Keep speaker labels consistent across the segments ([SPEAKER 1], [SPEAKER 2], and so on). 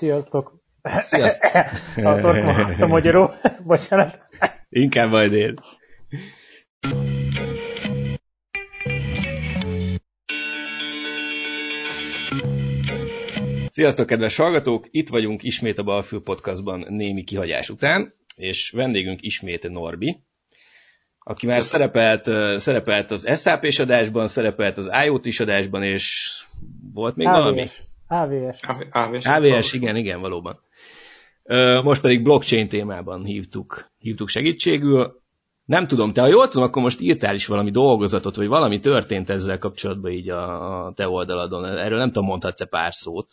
[SPEAKER 1] Sziasztok!
[SPEAKER 2] Sziasztok!
[SPEAKER 1] a magyaró, bocsánat.
[SPEAKER 2] Inkább majd én. Sziasztok, kedves hallgatók! Itt vagyunk ismét a Balfül Podcastban némi kihagyás után, és vendégünk ismét Norbi, aki már szerepelt, szerepelt az SAP-s adásban, szerepelt az IoT-s adásban, és volt még
[SPEAKER 1] AVS.
[SPEAKER 2] valami?
[SPEAKER 1] AVS.
[SPEAKER 3] AVS.
[SPEAKER 2] AVS, igen, igen, valóban. Most pedig blockchain témában hívtuk, hívtuk segítségül. Nem tudom, te ha jól tudom, akkor most írtál is valami dolgozatot, vagy valami történt ezzel kapcsolatban így a, a te oldaladon. Erről nem tudom, mondhatsz-e pár szót?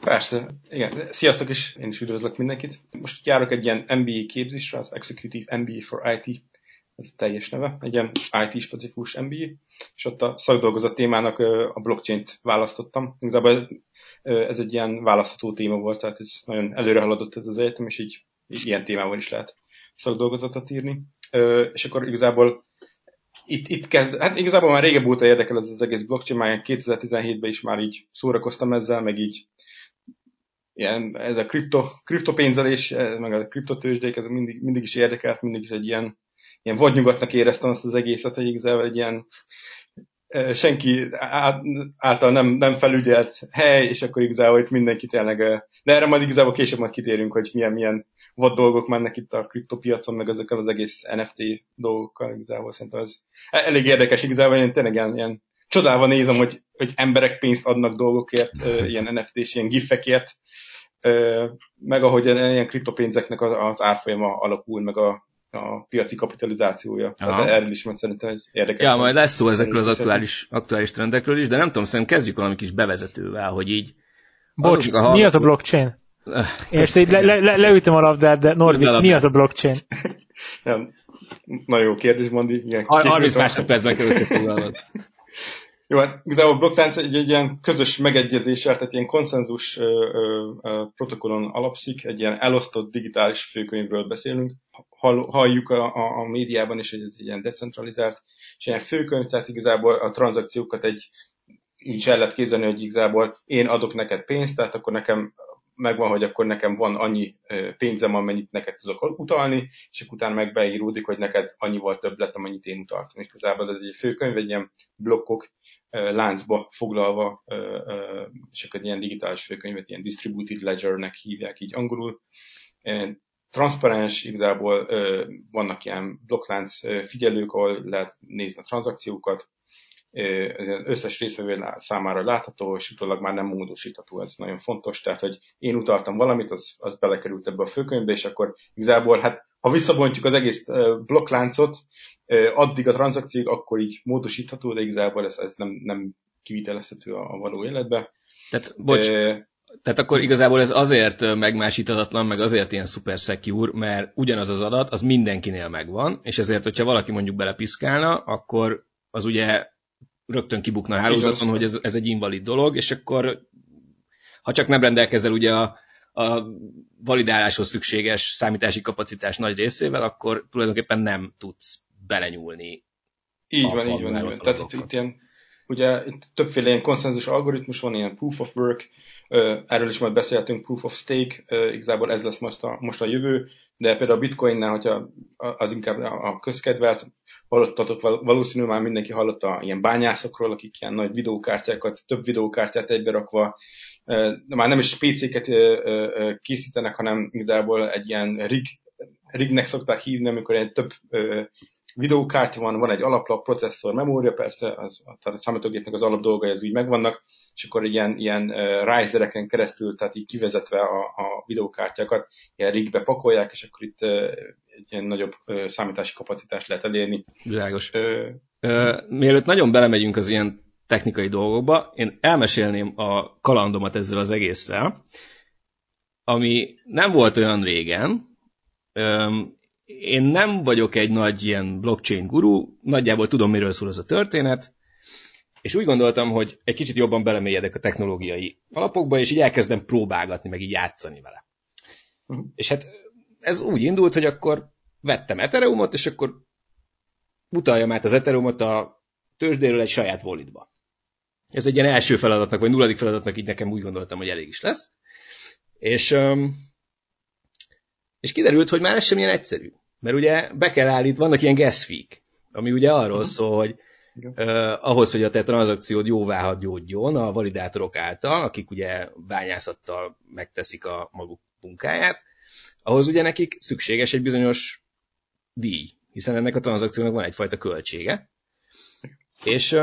[SPEAKER 3] Persze, igen. Sziasztok is, én is üdvözlök mindenkit. Most járok egy ilyen MBA képzésre, az Executive MBA for IT, ez a teljes neve, egy ilyen IT-specifikus MBA, és ott a szakdolgozat témának a blockchain-t választottam. Igazából ez, egy ilyen választható téma volt, tehát ez nagyon előre haladott ez az egyetem, és így, ilyen témával is lehet szakdolgozatot írni. És akkor igazából itt, itt kezd, hát igazából már régebb óta érdekel ez az egész blockchain, már 2017-ben is már így szórakoztam ezzel, meg így ilyen, ez a kripto, kriptopénzelés, meg a kriptotősdék, ez mindig, mindig is érdekelt, mindig is egy ilyen, ilyen vadnyugatnak éreztem azt az egészet, hogy igazából egy ilyen senki által nem, nem felügyelt hely, és akkor igazából itt mindenki tényleg, de erre majd igazából később majd kitérünk, hogy milyen, milyen vad dolgok mennek itt a kriptopiacon, meg ezekkel az egész NFT dolgokkal igazából szerintem ez e-, elég érdekes igazából, én tényleg ilyen, ilyen csodálva nézem, hogy, hogy emberek pénzt adnak dolgokért, ilyen NFT-s, ilyen gifekért, meg ahogy ilyen kriptopénzeknek az árfolyama alakul, meg a, a piaci kapitalizációja. Tehát erről is, mert szerintem ez érdekes.
[SPEAKER 2] Ja, majd lesz szó ezekről az aktuális, aktuális trendekről is, de nem tudom, szerintem kezdjük valami kis bevezetővel, hogy így...
[SPEAKER 1] Bocs, a mi az a blockchain? Én most így le, le, le, leütöm a labdát, de Norbi, mi az a blockchain?
[SPEAKER 3] nem, nagyon jó kérdés, Mondi. Igen,
[SPEAKER 2] 30 másodpercben kell összefoglalnod.
[SPEAKER 3] Jó, hát igazából a blokklánc egy, egy ilyen közös megegyezéssel, tehát ilyen konszenzus ö, ö, protokollon alapszik, egy ilyen elosztott digitális főkönyvről beszélünk. Hall, halljuk a, a, a médiában is, hogy ez egy ilyen decentralizált, és ilyen főkönyv, tehát igazából a tranzakciókat egy így el lehet képzelni, hogy igazából én adok neked pénzt, tehát akkor nekem megvan, hogy akkor nekem van annyi pénzem, amennyit neked tudok utalni, és akkor utána meg beíródik, hogy neked annyival több lett, amennyit én utaltam. És igazából ez egy főkönyv, egy ilyen blokkok láncba foglalva, és akkor ilyen digitális főkönyvet, ilyen distributed ledgernek hívják így angolul. Transzparens, igazából vannak ilyen blokklánc figyelők, ahol lehet nézni a tranzakciókat, az összes részvevő számára látható, és utólag már nem módosítható, ez nagyon fontos, tehát, hogy én utaltam valamit, az, az belekerült ebbe a főkönyvbe, és akkor igazából, hát ha visszabontjuk az egész blokkláncot, addig a tranzakciók akkor így módosítható, de igazából ez, ez nem, nem kivitelezhető a, a való életbe.
[SPEAKER 2] Tehát, bocs, e, tehát akkor igazából ez azért megmásíthatatlan, meg azért ilyen super secure, mert ugyanaz az adat, az mindenkinél megvan, és ezért, hogyha valaki mondjuk belepiszkálna, akkor az ugye rögtön kibukna a hálózaton, hogy ez, ez egy invalid dolog, és akkor ha csak nem rendelkezel ugye a, a validáláshoz szükséges számítási kapacitás nagy részével, akkor tulajdonképpen nem tudsz belenyúlni.
[SPEAKER 3] Így van, így van. Így van. Tehát itt, itt ilyen, ugye itt többféle ilyen konszenzus algoritmus van, ilyen proof of work, erről is majd beszéltünk, proof of stake, igazából ez lesz most a, most a jövő, de például a bitcoinnál, hogyha az inkább a közkedvelt, hallottatok, valószínűleg már mindenki hallotta ilyen bányászokról, akik ilyen nagy videókártyákat, több videókártyát egybe rakva, már nem is PC-ket készítenek, hanem igazából egy ilyen rig, rignek szokták hívni, amikor egy több videókártya van, van egy alaplap, processzor, memória persze, az, tehát a számítógépnek az alap dolgai az úgy megvannak, és akkor ilyen, ilyen uh, risereken keresztül, tehát így kivezetve a, a videókártyákat ilyen rigbe pakolják, és akkor itt uh, egy ilyen nagyobb uh, számítási kapacitást lehet elérni.
[SPEAKER 2] Világos. Uh, uh, mielőtt nagyon belemegyünk az ilyen technikai dolgokba, én elmesélném a kalandomat ezzel az egésszel, ami nem volt olyan régen, én nem vagyok egy nagy ilyen blockchain guru, nagyjából tudom, miről szól ez a történet, és úgy gondoltam, hogy egy kicsit jobban belemélyedek a technológiai alapokba, és így elkezdem próbálgatni, meg így játszani vele. Uh-huh. És hát ez úgy indult, hogy akkor vettem Ethereumot, és akkor utaljam át az Ethereumot a tőzsdéről egy saját volitba. Ez egy ilyen első feladatnak, vagy nulladik feladatnak így nekem úgy gondoltam, hogy elég is lesz. És, és kiderült, hogy már ez sem ilyen egyszerű. Mert ugye be kell állít, vannak ilyen gas ami ugye arról uh-huh. szól, hogy uh, ahhoz, hogy a te tranzakciód jóvá hagyódjon a validátorok által, akik ugye bányászattal megteszik a maguk munkáját, ahhoz ugye nekik szükséges egy bizonyos díj, hiszen ennek a tranzakciónak van egyfajta költsége. És,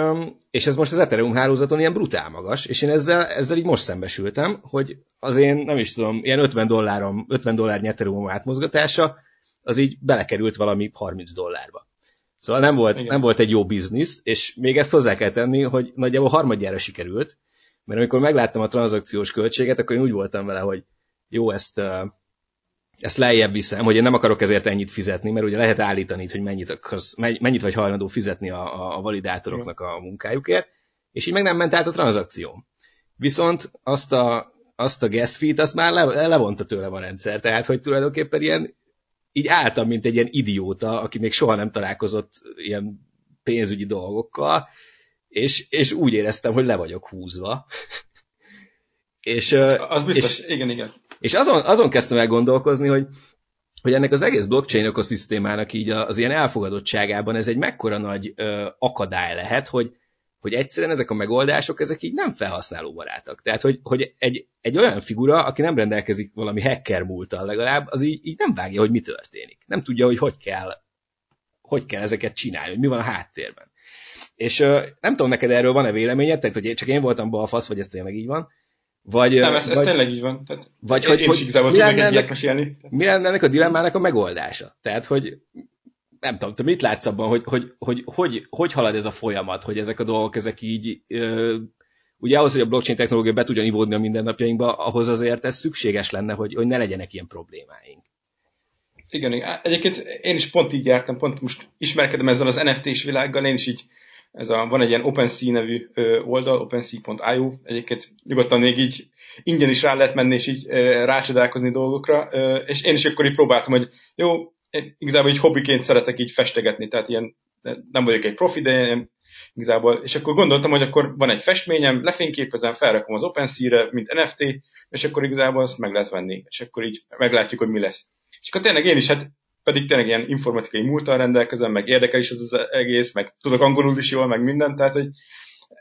[SPEAKER 2] és ez most az Ethereum hálózaton ilyen brutál magas, és én ezzel, ezzel így most szembesültem, hogy az én, nem is tudom, ilyen 50 dollárom, 50 dollár Ethereum átmozgatása, az így belekerült valami 30 dollárba. Szóval nem volt, nem volt egy jó biznisz, és még ezt hozzá kell tenni, hogy nagyjából harmadjára sikerült, mert amikor megláttam a tranzakciós költséget, akkor én úgy voltam vele, hogy jó, ezt, ezt lejjebb viszem, hogy én nem akarok ezért ennyit fizetni, mert ugye lehet állítani, hogy mennyit, akarsz, mennyit vagy hajlandó fizetni a, a validátoroknak a munkájukért, és így meg nem ment át a tranzakció. Viszont azt a, azt a gas fee azt már le, levonta tőlem a rendszer, tehát hogy tulajdonképpen ilyen így álltam, mint egy ilyen idióta, aki még soha nem találkozott ilyen pénzügyi dolgokkal, és, és úgy éreztem, hogy le vagyok húzva.
[SPEAKER 3] és, az biztos, és, igen, igen.
[SPEAKER 2] És azon, azon kezdtem el gondolkozni, hogy, hogy ennek az egész blockchain ökoszisztémának így az ilyen elfogadottságában ez egy mekkora nagy ö, akadály lehet, hogy, hogy egyszerűen ezek a megoldások, ezek így nem felhasználóbarátak. Tehát, hogy, hogy egy, egy olyan figura, aki nem rendelkezik valami hacker múltal legalább, az így, így nem vágja, hogy mi történik. Nem tudja, hogy hogy kell, hogy kell ezeket csinálni, hogy mi van a háttérben. És uh, nem tudom, neked erről van-e véleményed, tehát hogy csak én voltam balfasz, vagy ez tényleg így van, vagy,
[SPEAKER 3] nem, ez, ez vagy, tényleg így van. Tehát
[SPEAKER 2] vagy én, hogy, én is igazából mi lenne, ennek, mi lenne ennek a dilemmának a megoldása? Tehát, hogy nem tudom, te mit látsz abban, hogy hogy, hogy, hogy, hogy halad ez a folyamat, hogy ezek a dolgok, ezek így, ö, ugye ahhoz, hogy a blockchain technológia be tudjon ivódni a mindennapjainkba, ahhoz azért ez szükséges lenne, hogy, hogy ne legyenek ilyen problémáink.
[SPEAKER 3] Igen, igen. Egyébként én is pont így jártam, pont most ismerkedem ezzel az NFT-s világgal, én is így, ez a, van egy ilyen OpenSea nevű oldal, opensea.io, egyébként nyugodtan még így ingyen is rá lehet menni, és így rácsodálkozni dolgokra, és én is akkor így próbáltam, hogy jó, én igazából így hobbiként szeretek így festegetni, tehát ilyen nem vagyok egy profi, de én igazából, és akkor gondoltam, hogy akkor van egy festményem, lefényképezem, felrakom az OpenSea-re, mint NFT, és akkor igazából azt meg lehet venni, és akkor így meglátjuk, hogy mi lesz. És akkor tényleg én is, hát pedig tényleg ilyen informatikai múltal rendelkezem, meg érdekel is ez az egész, meg tudok angolul is jól, meg mindent, tehát hogy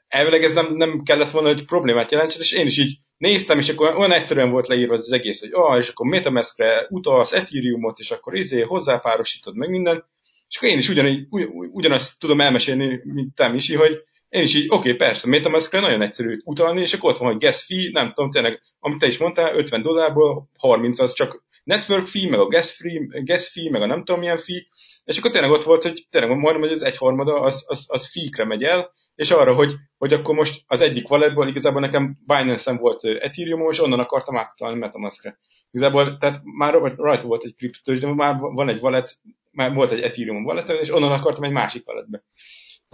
[SPEAKER 3] elvileg ez nem, nem kellett volna, hogy problémát jelentsen, és én is így néztem, és akkor olyan egyszerűen volt leírva az egész, hogy ah, és akkor Metamaskre utalsz Ethereumot, és akkor izé hozzápárosítod meg minden, és akkor én is ugyanígy, ugy, ugyanazt tudom elmesélni, mint te is, hogy én is így, oké, okay, persze, Metamaskre nagyon egyszerű utalni, és akkor ott van, hogy gas fee, nem tudom, tényleg, amit te is mondtál, 50 dollárból 30 az csak network fee, meg a gas fee, gas fee, meg a nem tudom milyen fee, és akkor tényleg ott volt, hogy tényleg majdnem, hogy az egyharmada az, az, az fee megy el, és arra, hogy, hogy akkor most az egyik walletból igazából nekem Binance-en volt Ethereum, és onnan akartam átutalni Metamaskre. Igazából, tehát már rajta volt egy kriptotős, de már van egy wallet, már volt egy Ethereum wallet, és onnan akartam egy másik walletbe.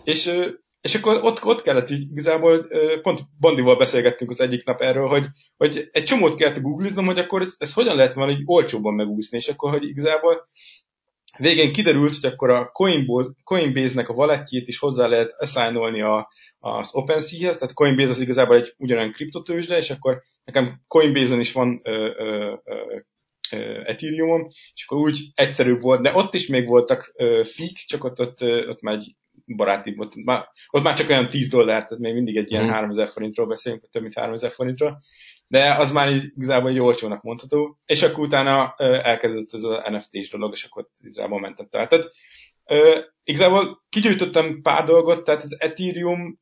[SPEAKER 3] És, és akkor ott, ott kellett így igazából, pont Bondival beszélgettünk az egyik nap erről, hogy, hogy egy csomót kellett googliznom, hogy akkor ez, ez hogyan lehet valami olcsóban megúszni, és akkor, hogy igazából végén kiderült, hogy akkor a Coinbase-nek a walletjét is hozzá lehet assignolni a, az OpenSea-hez, tehát Coinbase az igazából egy ugyanolyan kriptotőzsde, és akkor nekem Coinbase-en is van ö, ö, ö, Ethereum-om, és akkor úgy egyszerűbb volt, de ott is még voltak fik, csak ott, ott, ott már egy baráti, ott már, ott már csak olyan 10 dollár, tehát még mindig egy ilyen mm. 3000 forintról beszélünk, vagy több mint 3000 forintról, de az már igazából egy olcsónak mondható, és akkor utána elkezdett ez a NFT-s dolog, és akkor igazából mentem tovább. Tehát igazából kigyűjtöttem pár dolgot, tehát az Ethereum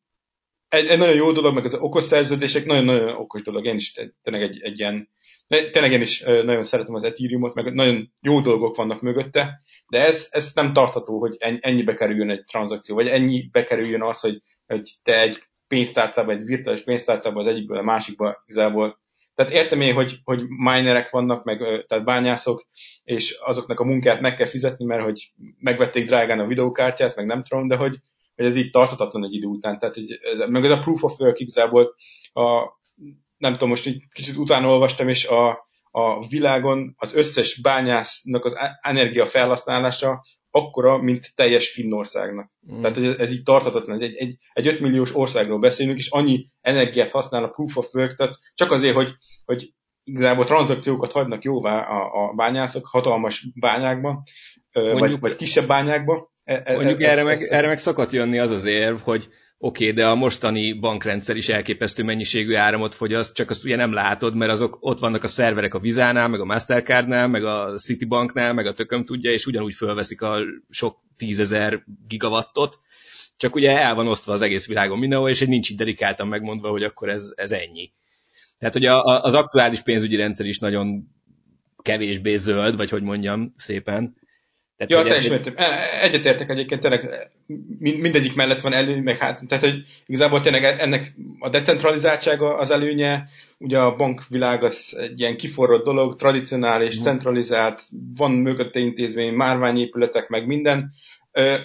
[SPEAKER 3] egy, egy nagyon jó dolog, meg az okos szerződések nagyon-nagyon okos dolog. Én is tényleg egy, egy ilyen, tényleg én is nagyon szeretem az Ethereumot, meg nagyon jó dolgok vannak mögötte, de ez, ez nem tartható, hogy ennyibe kerüljön egy tranzakció, vagy ennyibe kerüljön az, hogy, hogy te egy pénztárcába, egy virtuális pénztárcába az egyikből a másikba igazából. Tehát értem én, hogy, hogy minerek vannak, meg tehát bányászok, és azoknak a munkát meg kell fizetni, mert hogy megvették drágán a videókártyát, meg nem tudom, de hogy, hogy ez így tartatatlan egy idő után. Tehát, hogy, meg ez a proof of work igazából, a, nem tudom, most így kicsit utána olvastam, és a, a világon az összes bányásznak az energia felhasználása akkora, mint teljes Finnországnak. Mm. Tehát ez, ez így tartatatlan. Egy, egy, egy 5 milliós országról beszélünk, és annyi energiát használ a proof of work, tehát csak azért, hogy, hogy igazából tranzakciókat hagynak jóvá a, a bányászok hatalmas bányákban, mondjuk, vagy, vagy kisebb bányákban.
[SPEAKER 2] E, e, mondjuk ez, erre, ez, meg, ez, erre meg szokott jönni az az érv, hogy oké, okay, de a mostani bankrendszer is elképesztő mennyiségű áramot fogyaszt, csak azt ugye nem látod, mert azok ott vannak a szerverek a Vizánál, meg a Mastercardnál, meg a Citibanknál, meg a tököm tudja, és ugyanúgy fölveszik a sok tízezer gigawattot, csak ugye el van osztva az egész világon mindenhol, és egy nincs így dedikáltan megmondva, hogy akkor ez, ez ennyi. Tehát, hogy a, az aktuális pénzügyi rendszer is nagyon kevésbé zöld, vagy hogy mondjam szépen.
[SPEAKER 3] Tehát, ja, teljesen egy... egyetértek egyébként, tényleg mindegyik mellett van előny, meg hát, tehát hogy igazából tényleg ennek a decentralizáltsága az előnye, ugye a bankvilág az egy ilyen kiforrott dolog, tradicionális, mm. centralizált, van mögötte intézmény, márványépületek, meg minden,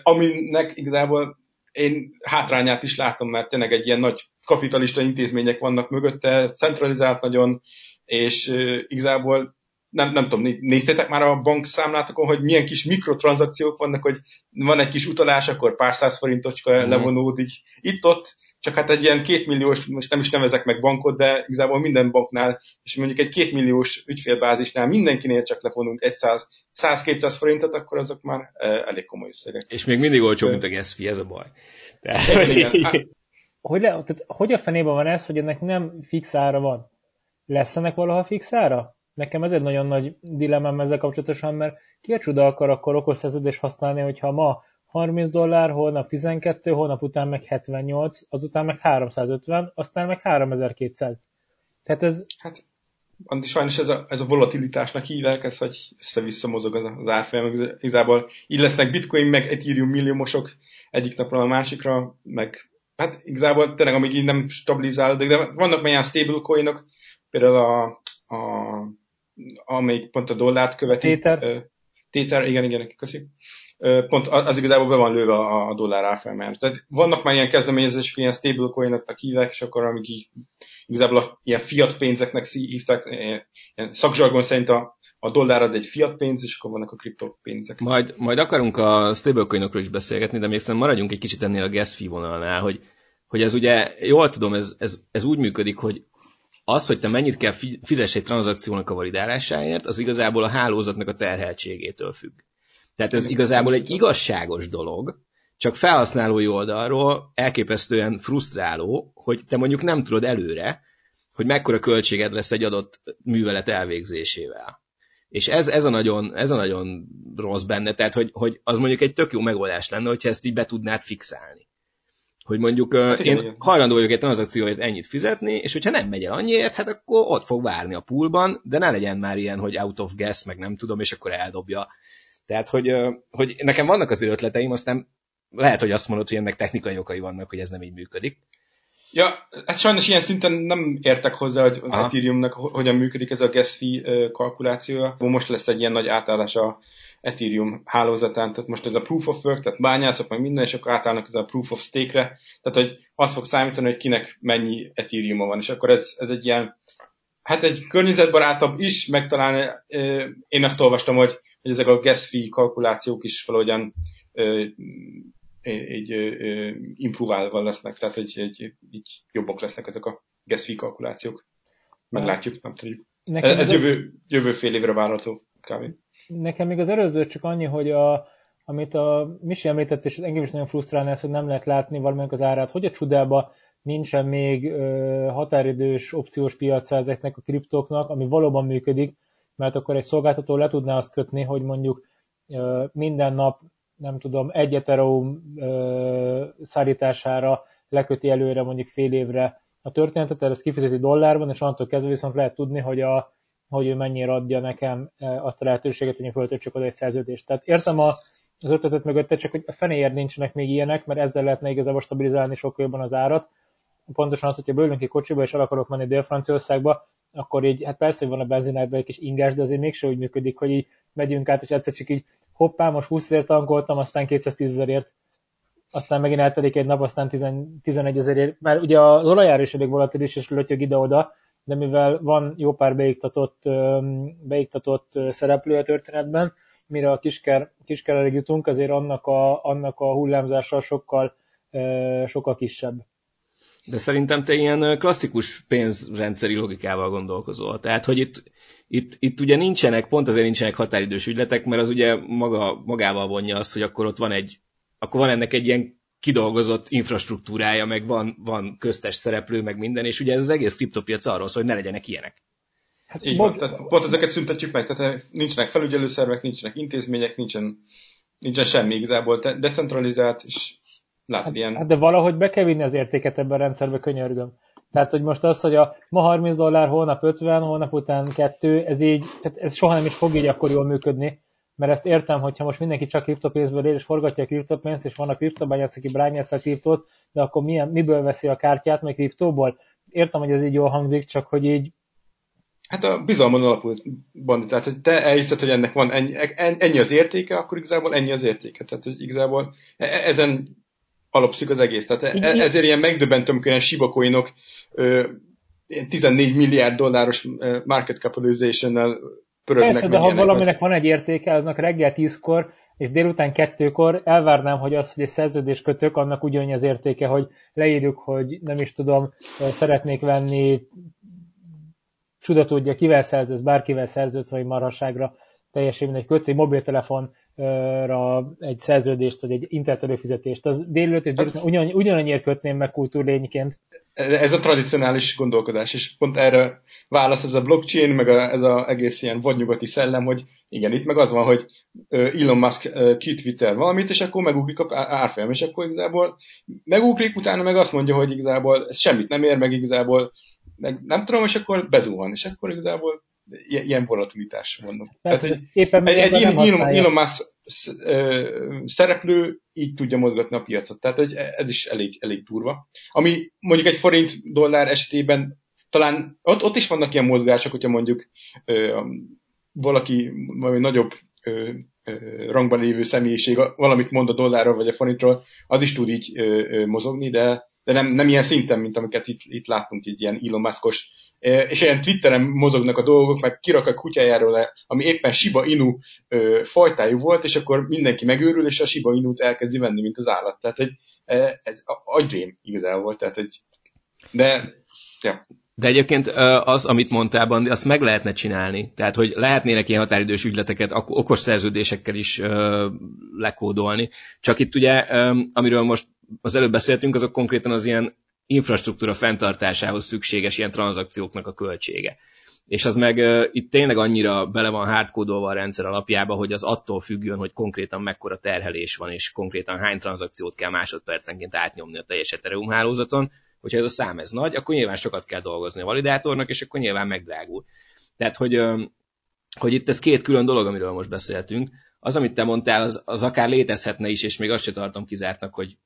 [SPEAKER 3] aminek igazából én hátrányát is látom, mert tényleg egy ilyen nagy kapitalista intézmények vannak mögötte, centralizált nagyon, és igazából nem, nem tudom, néztétek már a bankszámlátokon, hogy milyen kis mikrotranszakciók vannak, hogy van egy kis utalás, akkor pár száz forintocska mm. levonódik itt-ott, csak hát egy ilyen kétmilliós, most nem is nevezek meg bankot, de igazából minden banknál, és mondjuk egy kétmilliós ügyfélbázisnál mindenkinél csak lefonunk 100-200 forintot, akkor azok már elég komoly összegek.
[SPEAKER 2] És még mindig olcsó, mint a gas fee, ez a baj. De...
[SPEAKER 1] hogy, le, tehát, hogy a fenében van ez, hogy ennek nem fix ára van? Lesz ennek valaha fix ára? Nekem ez egy nagyon nagy dilemmám ezzel kapcsolatosan, mert ki a csuda akar akkor okosszerződést használni, hogyha ma 30 dollár, holnap 12, holnap után meg 78, azután meg 350, aztán meg 3200. Tehát ez...
[SPEAKER 3] Hát, Andi, sajnos ez a, ez a volatilitásnak hívják, ez, hogy össze-vissza mozog az, az árfolyam. Igazából így lesznek bitcoin, meg ethereum milliómosok egyik napra a másikra, meg hát igazából tényleg amíg így nem stabilizálódik, de vannak olyan stablecoinok, például a, a amelyik pont a dollárt követi.
[SPEAKER 1] Téter.
[SPEAKER 3] Téter, igen, igen, köszi. Pont az igazából be van lőve a, dollár árfolyamán. Tehát vannak már ilyen kezdeményezések, ilyen stablecoinoknak hívják, és akkor amíg így, igazából a, ilyen fiat pénzeknek hívták, ilyen szakzsargon szerint a, a dollár az egy fiat pénz, és akkor vannak a kriptopénzek.
[SPEAKER 2] Majd, majd akarunk a stablecoinokról is beszélgetni, de még szerintem maradjunk egy kicsit ennél a gas fee vonalnál, hogy, hogy ez ugye, jól tudom, ez, ez, ez úgy működik, hogy az, hogy te mennyit kell fizess egy tranzakciónak a validálásáért, az igazából a hálózatnak a terheltségétől függ. Tehát ez igazából egy igazságos dolog, csak felhasználói oldalról elképesztően frusztráló, hogy te mondjuk nem tudod előre, hogy mekkora költséged lesz egy adott művelet elvégzésével. És ez, ez, a, nagyon, ez a nagyon rossz benne, tehát hogy, hogy az mondjuk egy tök jó megoldás lenne, hogyha ezt így be tudnád fixálni. Hogy mondjuk hát én igen. hajlandó vagyok egy tranzakcióért ennyit fizetni, és hogyha nem megy el annyiért, hát akkor ott fog várni a poolban, de ne legyen már ilyen, hogy out of gas, meg nem tudom, és akkor eldobja. Tehát, hogy, hogy nekem vannak az ötleteim, aztán lehet, hogy azt mondod, hogy ennek technikai okai vannak, hogy ez nem így működik.
[SPEAKER 3] Ja, hát sajnos ilyen szinten nem értek hozzá, hogy az Aha. Ethereumnak hogyan működik ez a gas fee kalkulációja. Most lesz egy ilyen nagy átállás a Ethereum hálózatán, tehát most ez a proof of work, tehát bányászok, meg minden, és akkor átállnak ez a proof of stake-re, tehát hogy az fog számítani, hogy kinek mennyi ethereum van, és akkor ez, ez egy ilyen, hát egy környezetbarátabb is, meg talán én azt olvastam, hogy, hogy ezek a gas fee kalkulációk is valahogyan egy improválva lesznek, tehát egy, egy, egy jobbak lesznek ezek a gas fee kalkulációk. Meglátjuk, nem tudjuk. Nekem ez, ez jövő, jövő fél évre várható kb.
[SPEAKER 1] Nekem még az előző csak annyi, hogy a, amit a Misi említett, és engem is nagyon frusztrálna ez, hogy nem lehet látni valamelyik az árát, hogy a csudába nincsen még ö, határidős opciós piaca ezeknek a kriptóknak, ami valóban működik, mert akkor egy szolgáltató le tudná azt kötni, hogy mondjuk ö, minden nap, nem tudom, egy Ethereum ö, szállítására leköti előre mondjuk fél évre a történetet, ezt kifizeti dollárban, és onnantól kezdve viszont lehet tudni, hogy a, hogy ő mennyire adja nekem e, azt a lehetőséget, hogy én föltöltsök oda egy szerződést. Tehát értem a, az ötletet mögötte, csak hogy a fenéért nincsenek még ilyenek, mert ezzel lehetne igazából stabilizálni sokkal jobban az árat. Pontosan az, hogyha bőlünk egy kocsiba, és el akarok menni Dél-Franciaországba, akkor így, hát persze, hogy van a benzinárban egy kis ingás, de azért mégse úgy működik, hogy így megyünk át, és egyszer csak így hoppá, most 20 ezért tankoltam, aztán 210 ezerért, aztán megint eltelik egy nap, aztán 11 ezerért, mert ugye az olajár is elég volatilis, és lötyög ide-oda, de mivel van jó pár beiktatott, beiktatott szereplő a történetben, mire a kisker, kiskererig jutunk, azért annak a, annak a hullámzása sokkal, sokkal kisebb.
[SPEAKER 2] De szerintem te ilyen klasszikus pénzrendszeri logikával gondolkozol. Tehát, hogy itt, itt, itt ugye nincsenek, pont azért nincsenek határidős ügyletek, mert az ugye maga, magával vonja azt, hogy akkor ott van egy, akkor van ennek egy ilyen kidolgozott infrastruktúrája, meg van, van köztes szereplő, meg minden, és ugye ez az egész kriptopiac arról szól, hogy ne legyenek ilyenek.
[SPEAKER 3] Hát Így van, tehát pont ezeket szüntetjük meg, tehát nincsenek felügyelőszervek, nincsenek intézmények, nincsen, nincsen semmi igazából decentralizált, és látod hát, ilyen...
[SPEAKER 1] Hát de valahogy be kell vinni az értéket ebben a rendszerbe, könyörgöm. Tehát, hogy most az, hogy a ma 30 dollár, holnap 50, holnap után 2, ez így, tehát ez soha nem is fog így akkor jól működni, mert ezt értem, hogyha most mindenki csak kriptopénzből él, és forgatja a kriptopénzt, és van a kriptobányász, aki brányász a kriptót, de akkor milyen, miből veszi a kártyát, meg kriptóból? Értem, hogy ez így jól hangzik, csak hogy így
[SPEAKER 3] Hát a bizalmon alapul bandi, tehát hogy te elhiszed, hogy ennek van ennyi, ennyi az értéke, akkor igazából ennyi az értéke. Tehát hogy igazából e, e, ezen alapszik az egész. Tehát e, ezért ilyen megdöbbentem, hogy ilyen shiba 14 milliárd dolláros market capitalization-nel
[SPEAKER 1] pörögnek. Persze, de ha valaminek van egy értéke, aznak reggel 10-kor és délután kettőkor elvárnám, hogy az, hogy egy szerződés kötök, annak ugyanannyi az értéke, hogy leírjuk, hogy nem is tudom, szeretnék venni csuda tudja, kivel szerződsz, bárkivel szerződsz, vagy marhaságra teljesen mindegy kötsz, egy mobiltelefonra egy szerződést, vagy egy internet előfizetést. Az délőtt és délután ugyan, ugyanannyiért kötném meg kultúrlényként.
[SPEAKER 3] Ez a tradicionális gondolkodás, és pont erre válasz ez a blockchain, meg a, ez az egész ilyen vadnyugati szellem, hogy igen, itt meg az van, hogy Elon Musk kitwitter valamit, és akkor megugrik a árfolyam, és akkor igazából megugrik, utána meg azt mondja, hogy igazából ez semmit nem ér, meg igazából meg nem tudom, és akkor bezúvan, és akkor igazából ilyen volatilitás mondom.
[SPEAKER 1] Persze, Tehát egy, éppen egy, egy
[SPEAKER 3] Elon, Elon Musk szereplő így tudja mozgatni a piacot. Tehát egy, ez is elég, elég durva. Ami mondjuk egy forint dollár esetében talán ott, ott is vannak ilyen mozgások, hogyha mondjuk ö, valaki valami nagyobb ö, ö, rangban lévő személyiség valamit mond a dollárról vagy a forintról, az is tud így ö, ö, mozogni, de de nem, nem ilyen szinten, mint amiket itt, itt látunk, így ilyen Elon Muskos, és ilyen Twitteren mozognak a dolgok, meg kirak a kutyájáról, ami éppen Shiba Inu fajtájú volt, és akkor mindenki megőrül, és a Shiba Inut elkezdi venni, mint az állat. Tehát egy, ez agyrém igazából, tehát egy, de, ja.
[SPEAKER 2] De egyébként az, amit mondtál, Bandi, azt meg lehetne csinálni. Tehát, hogy lehetnének ilyen határidős ügyleteket okos szerződésekkel is lekódolni. Csak itt ugye, amiről most az előbb beszéltünk, azok konkrétan az ilyen infrastruktúra fenntartásához szükséges ilyen tranzakcióknak a költsége. És az meg uh, itt tényleg annyira bele van hardkódolva a rendszer alapjába, hogy az attól függően, hogy konkrétan mekkora terhelés van, és konkrétan hány tranzakciót kell másodpercenként átnyomni a teljes Ethereum hálózaton, hogyha ez a szám ez nagy, akkor nyilván sokat kell dolgozni a validátornak, és akkor nyilván megdrágul. Tehát, hogy, hogy itt ez két külön dolog, amiről most beszéltünk. Az, amit te mondtál, az, az akár létezhetne is, és még azt se tartom kizártnak, hogy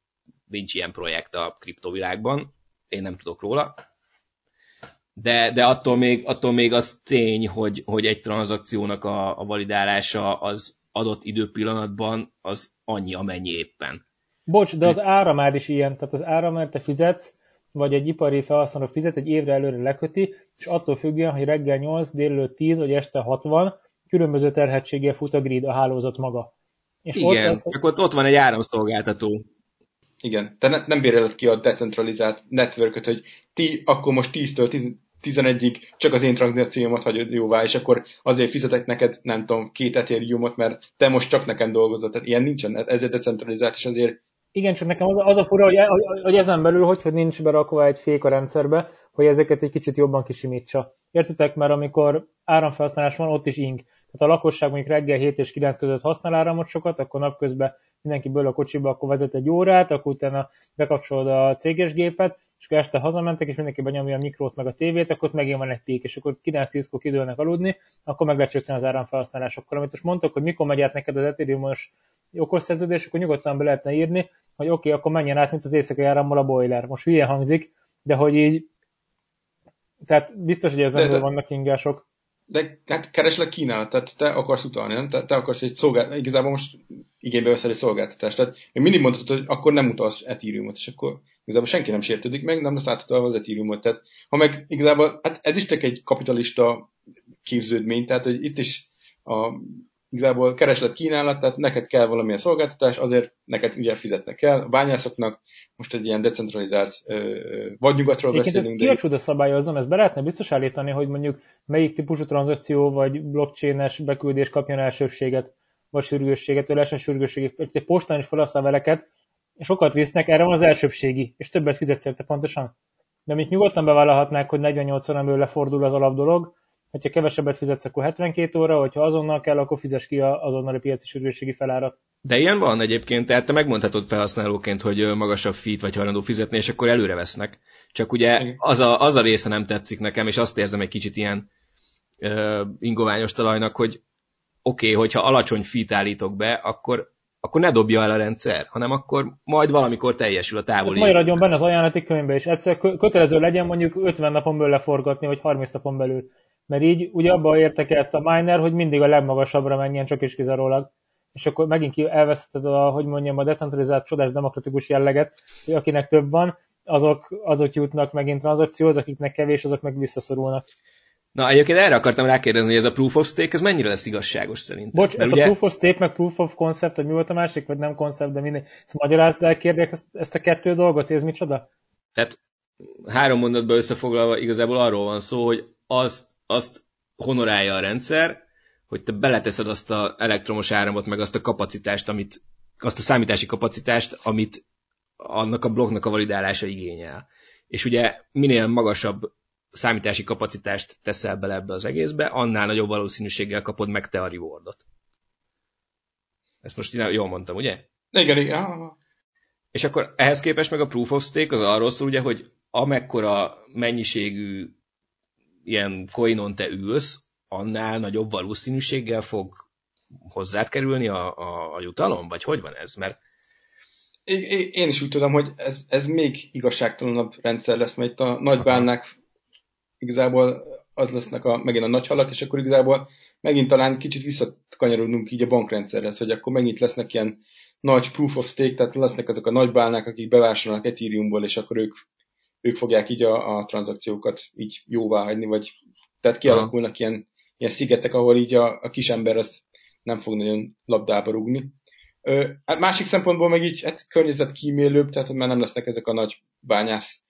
[SPEAKER 2] nincs ilyen projekt a kriptovilágban, én nem tudok róla, de, de attól, még, attól még az tény, hogy, hogy egy tranzakciónak a, a validálása az adott időpillanatban az annyi, amennyi éppen.
[SPEAKER 1] Bocs, de az áramár is ilyen, tehát az áramár te fizetsz, vagy egy ipari felhasználó fizet, egy évre előre leköti, és attól függően, hogy reggel 8, délelőtt 10, vagy este 60, különböző terhetséggel fut a grid, a hálózat maga.
[SPEAKER 2] És Igen, ott az, csak ott, ott van egy áramszolgáltató,
[SPEAKER 3] igen, te ne, nem béreled ki a decentralizált networköt, hogy ti akkor most 10-től 11-ig csak az én tranzakciómat hagyod jóvá, és akkor azért fizetek neked, nem tudom, két ethereumot, mert te most csak nekem dolgozol. Tehát ilyen nincsen, ezért decentralizált, és azért
[SPEAKER 1] igen, csak nekem az, az a fura, hogy, hogy ezen belül hogy, hogy nincs berakva egy fék a rendszerbe, hogy ezeket egy kicsit jobban kisimítsa. Értitek, mert amikor áramfelhasználás van, ott is ing. Tehát a lakosság mondjuk reggel 7 és 9 között használ áramot sokat, akkor napközben mindenki ből a kocsiba, akkor vezet egy órát, akkor utána bekapcsolod a céges gépet, és akkor este hazamentek, és mindenki benyomja a mikrót meg a tévét, akkor megint van egy pík, és akkor 9-10-kor kidőlnek aludni, akkor meg lecsökken az áramfelhasználás. Akkor amit most mondtok, hogy mikor megy át neked az Ethereum-os okos szerződés, akkor nyugodtan be lehetne írni, hogy oké, okay, akkor menjen át, mint az éjszakai árammal a boiler. Most hülye hangzik, de hogy így, tehát biztos, hogy ezen de, vannak ingások
[SPEAKER 3] de hát keresleg kínál, tehát te akarsz utalni, nem? Te, te akarsz egy szolgáltatást, igazából most igénybe veszel egy szolgáltatást. Tehát én mindig mondhatod, hogy akkor nem utalsz Ethereumot, és akkor igazából senki nem sértődik meg, nem lesz átadva az Ethereumot. Tehát ha meg igazából, hát ez is csak egy kapitalista képződmény, tehát hogy itt is a igazából kereslet kínálat, tehát neked kell valamilyen szolgáltatás, azért neked ugye fizetnek el. A bányászoknak most egy ilyen decentralizált vagy nyugatról Egyébként beszélünk.
[SPEAKER 1] Ezt ki a szabályozom, ezt be lehetne biztos állítani, hogy mondjuk melyik típusú tranzakció vagy blockchain-es beküldés kapjon elsőbséget, vagy sürgősséget, vagy lehessen sürgősségig. Egy postán is felhasznál veleket, sokat visznek, erre van az elsőbségi, és többet fizetsz érte pontosan. De amit nyugodtan bevállalhatnák, hogy 48 órán lefordul az alap hogyha kevesebbet fizetsz, akkor 72 óra, hogyha azonnal kell, akkor fizes ki az azonnali piaci sürgősségi felárat.
[SPEAKER 2] De ilyen van egyébként, tehát te megmondhatod felhasználóként, hogy magasabb fit vagy hajlandó fizetni, és akkor előre vesznek. Csak ugye az a, az a része nem tetszik nekem, és azt érzem egy kicsit ilyen uh, ingoványos talajnak, hogy oké, okay, hogyha alacsony fit állítok be, akkor akkor ne dobja el a rendszer, hanem akkor majd valamikor teljesül a távoli.
[SPEAKER 1] Majd ragyon benne az ajánlati könyvbe, és egyszer kötelező legyen mondjuk 50 napon belül leforgatni, vagy 30 napon belül. Mert így ugye abban értekelt a miner, hogy mindig a legmagasabbra menjen, csak is kizárólag. És akkor megint elveszted a, hogy mondjam, a decentralizált csodás demokratikus jelleget, hogy akinek több van, azok, azok jutnak megint tranzakcióhoz, akiknek kevés, azok meg visszaszorulnak.
[SPEAKER 2] Na, egyébként erre akartam rákérdezni, hogy ez a proof of stake, ez mennyire lesz igazságos szerintem?
[SPEAKER 1] Bocs, ez ugye... a proof of stake, meg proof of concept, hogy mi volt a másik, vagy nem concept, de mindegy. Ezt magyarázd el, kérlek ezt, ezt a kettő dolgot, ez micsoda?
[SPEAKER 2] Tehát három mondatban összefoglalva igazából arról van szó, hogy azt, azt honorálja a rendszer, hogy te beleteszed azt az elektromos áramot, meg azt a kapacitást, amit, azt a számítási kapacitást, amit annak a blokknak a validálása igényel. És ugye minél magasabb számítási kapacitást teszel bele ebbe az egészbe, annál nagyobb valószínűséggel kapod meg te a rewardot. Ezt most jól mondtam, ugye?
[SPEAKER 3] Igen, igen.
[SPEAKER 2] És akkor ehhez képest meg a proof of stake az arról szól, ugye, hogy amekkora mennyiségű ilyen coinon te ülsz, annál nagyobb valószínűséggel fog hozzád kerülni a, a, a jutalom? Vagy hogy van ez? Mert
[SPEAKER 3] én is úgy tudom, hogy ez, ez még igazságtalanabb rendszer lesz, mert itt a nagybánák igazából az lesznek a, megint a nagy halak, és akkor igazából megint talán kicsit visszakanyarodunk így a bankrendszerhez, hogy akkor megint lesznek ilyen nagy proof of stake, tehát lesznek azok a nagy bálnák, akik bevásárolnak Ethereumból, és akkor ők, ők fogják így a, a tranzakciókat így jóvá hagyni, vagy tehát kialakulnak ilyen, ilyen szigetek, ahol így a, a kis ember az nem fog nagyon labdába rúgni. Ö, hát másik szempontból meg így hát környezetkímélőbb, tehát már nem lesznek ezek a nagy bányász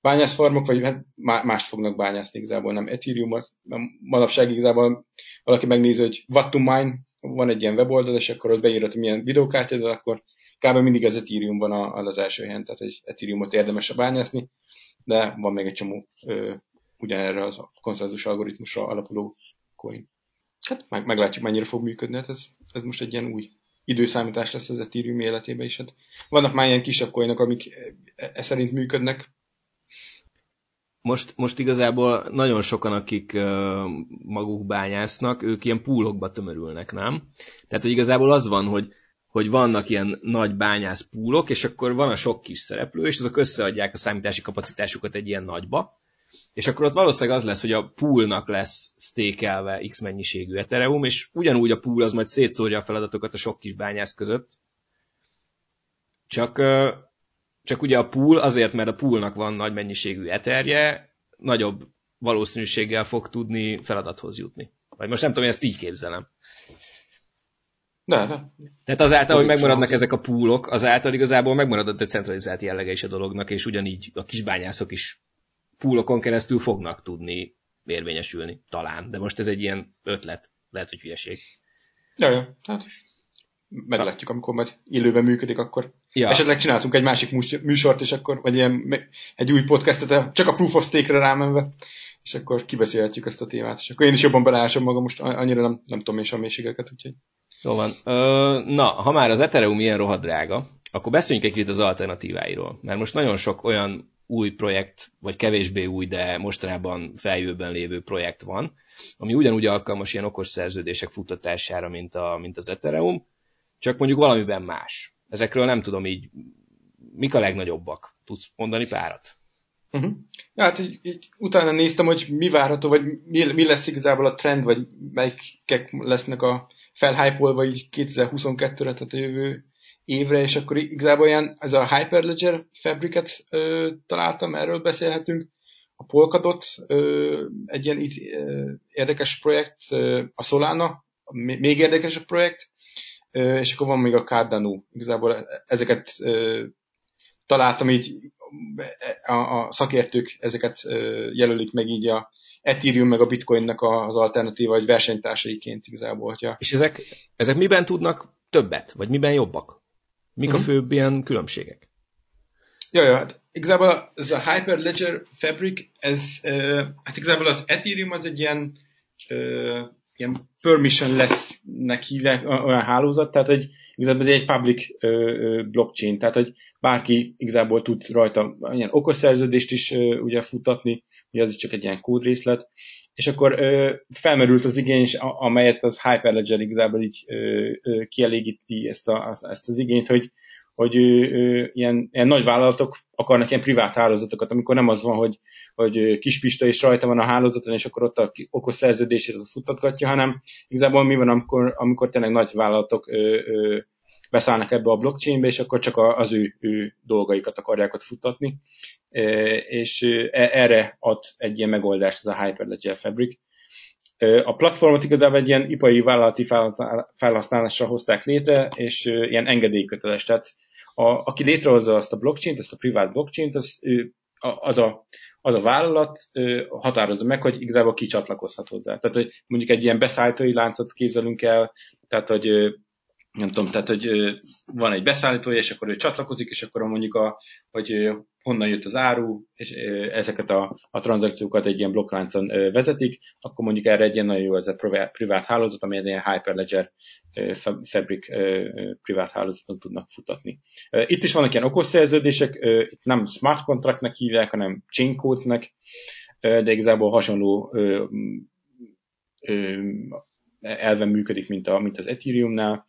[SPEAKER 3] bányászfarmok, vagy hát mást fognak bánászni igazából, nem Ethereum-ot. Manapság igazából valaki megnézi, hogy what to mine, van egy ilyen weboldal, és akkor ott beírod, hogy milyen videókártya, de akkor kb. mindig az Ethereum van az első helyen, tehát egy Ethereumot érdemes a bányászni, de van még egy csomó ö, ugyanerre az konszenzus algoritmusra alapuló coin. Hát meg, meglátjuk, mennyire fog működni, hát ez, ez most egy ilyen új időszámítás lesz az Ethereum életében is. Hát vannak már ilyen kisebb coinok, amik e, e szerint működnek,
[SPEAKER 2] most, most igazából nagyon sokan, akik maguk bányásznak, ők ilyen púlokba tömörülnek, nem? Tehát, hogy igazából az van, hogy, hogy vannak ilyen nagy bányász púlok, és akkor van a sok kis szereplő, és azok összeadják a számítási kapacitásukat egy ilyen nagyba, és akkor ott valószínűleg az lesz, hogy a poolnak lesz stékelve x mennyiségű Ethereum, és ugyanúgy a pool az majd szétszórja a feladatokat a sok kis bányász között. Csak csak ugye a pool azért, mert a poolnak van nagy mennyiségű eterje, nagyobb valószínűséggel fog tudni feladathoz jutni. Vagy most nem tudom, hogy ezt így képzelem.
[SPEAKER 3] De, de.
[SPEAKER 2] Tehát azáltal, hogy megmaradnak ezek a poolok, azáltal igazából megmarad a decentralizált jellege is a dolognak, és ugyanígy a kisbányászok is poolokon keresztül fognak tudni érvényesülni. Talán. De most ez egy ilyen ötlet. Lehet, hogy hülyeség.
[SPEAKER 3] Ja, ja. Hát meglátjuk, amikor majd élőben működik, akkor ja. esetleg csináltunk egy másik műsort, és akkor, vagy ilyen, egy új podcastet, csak a Proof of Stake-re rámenve, és akkor kibeszélhetjük ezt a témát, és akkor én is jobban beleásom magam, most annyira nem, nem tudom és a mélységeket, úgyhogy.
[SPEAKER 2] Jó van. Ö, na, ha már az Ethereum ilyen rohadt drága, akkor beszéljünk egy kicsit az alternatíváiról, mert most nagyon sok olyan új projekt, vagy kevésbé új, de mostanában feljövőben lévő projekt van, ami ugyanúgy alkalmas ilyen okos szerződések futtatására, mint, a, mint az Ethereum, csak mondjuk valamiben más. Ezekről nem tudom így, mik a legnagyobbak? Tudsz mondani párat?
[SPEAKER 3] Uh-huh. Ja, hát így, így utána néztem, hogy mi várható, vagy mi, mi lesz igazából a trend, vagy melyikek lesznek a felhypolva így 2022-re, tehát a jövő évre, és akkor igazából ilyen, ez a Hyperledger Fabricet ö, találtam, erről beszélhetünk. A Polkadot, ö, egy ilyen itt, ö, érdekes projekt, ö, a Solana, még érdekesebb projekt, és akkor van még a Cardano. Igazából ezeket találtam így, a, a szakértők ezeket jelölik meg így a Ethereum meg a Bitcoinnak az alternatíva, vagy versenytársaiként igazából. Hogyha...
[SPEAKER 2] És ezek, ezek miben tudnak többet, vagy miben jobbak? Mik uh-huh. a mhm. főbb ilyen különbségek?
[SPEAKER 3] Ja, ja, hát igazából ez a Hyperledger Fabric, ez, hát igazából az Ethereum az egy ilyen, ilyen permissionless-nek hívják olyan hálózat, tehát hogy igazából ez egy public blockchain, tehát hogy bárki igazából tud rajta ilyen okos szerződést is ugye futtatni, ugye az is csak egy ilyen kódrészlet, és akkor ö, felmerült az igény, amelyet az Hyperledger igazából így ö, ö, kielégíti ezt, a, ezt az igényt, hogy, hogy ö, ö, ilyen, ilyen nagy vállalatok akarnak ilyen privát hálózatokat, amikor nem az van, hogy, hogy kispista is rajta van a hálózaton, és akkor ott a okos szerződését az futtatgatja, hanem igazából mi van, amikor, amikor tényleg nagy vállalatok ö, ö, beszállnak ebbe a blockchainbe, és akkor csak az ő, ő dolgaikat akarják ott futtatni, és e, erre ad egy ilyen megoldást ez a Hyperledger Fabric. A platformot igazából egy ilyen ipari vállalati felhasználásra hozták létre, és ilyen engedélyköteles. Tehát a, aki létrehozza azt a blockchain ezt a privát blockchain az, az a, az a vállalat határozza meg, hogy igazából ki csatlakozhat hozzá. Tehát, hogy mondjuk egy ilyen beszállítói láncot képzelünk el, tehát, hogy nem tudom, tehát, hogy van egy beszállítója, és akkor ő csatlakozik, és akkor mondjuk, a, hogy honnan jött az áru, és ezeket a, a tranzakciókat egy ilyen blokkláncon vezetik, akkor mondjuk erre egy ilyen nagyon jó ez a privát, hálózat, ami egy ilyen Hyperledger Fabric privát hálózaton tudnak futatni. Itt is vannak ilyen okos szerződések, itt nem smart contractnek hívják, hanem chain codes-nek, de igazából hasonló elven működik, mint, a, mint az Ethereumnál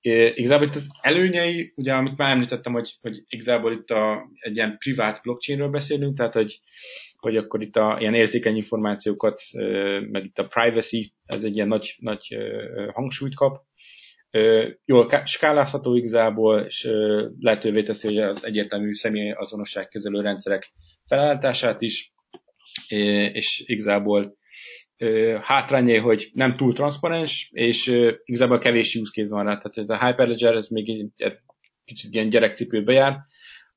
[SPEAKER 3] igazából itt az előnyei, ugye amit már említettem, hogy, hogy igazából itt a, egy ilyen privát blockchainről beszélünk, tehát hogy, hogy akkor itt a ilyen érzékeny információkat, meg itt a privacy, ez egy ilyen nagy, nagy hangsúlyt kap. Jól skálázható igazából, és lehetővé teszi, hogy az egyértelmű személy kezelő rendszerek felállítását is, és igazából hátrányai, hogy nem túl transzparens, és igazából kevés use case van rá. Tehát ez a Hyperledger, ez még egy, egy kicsit ilyen gyerekcipőbe jár.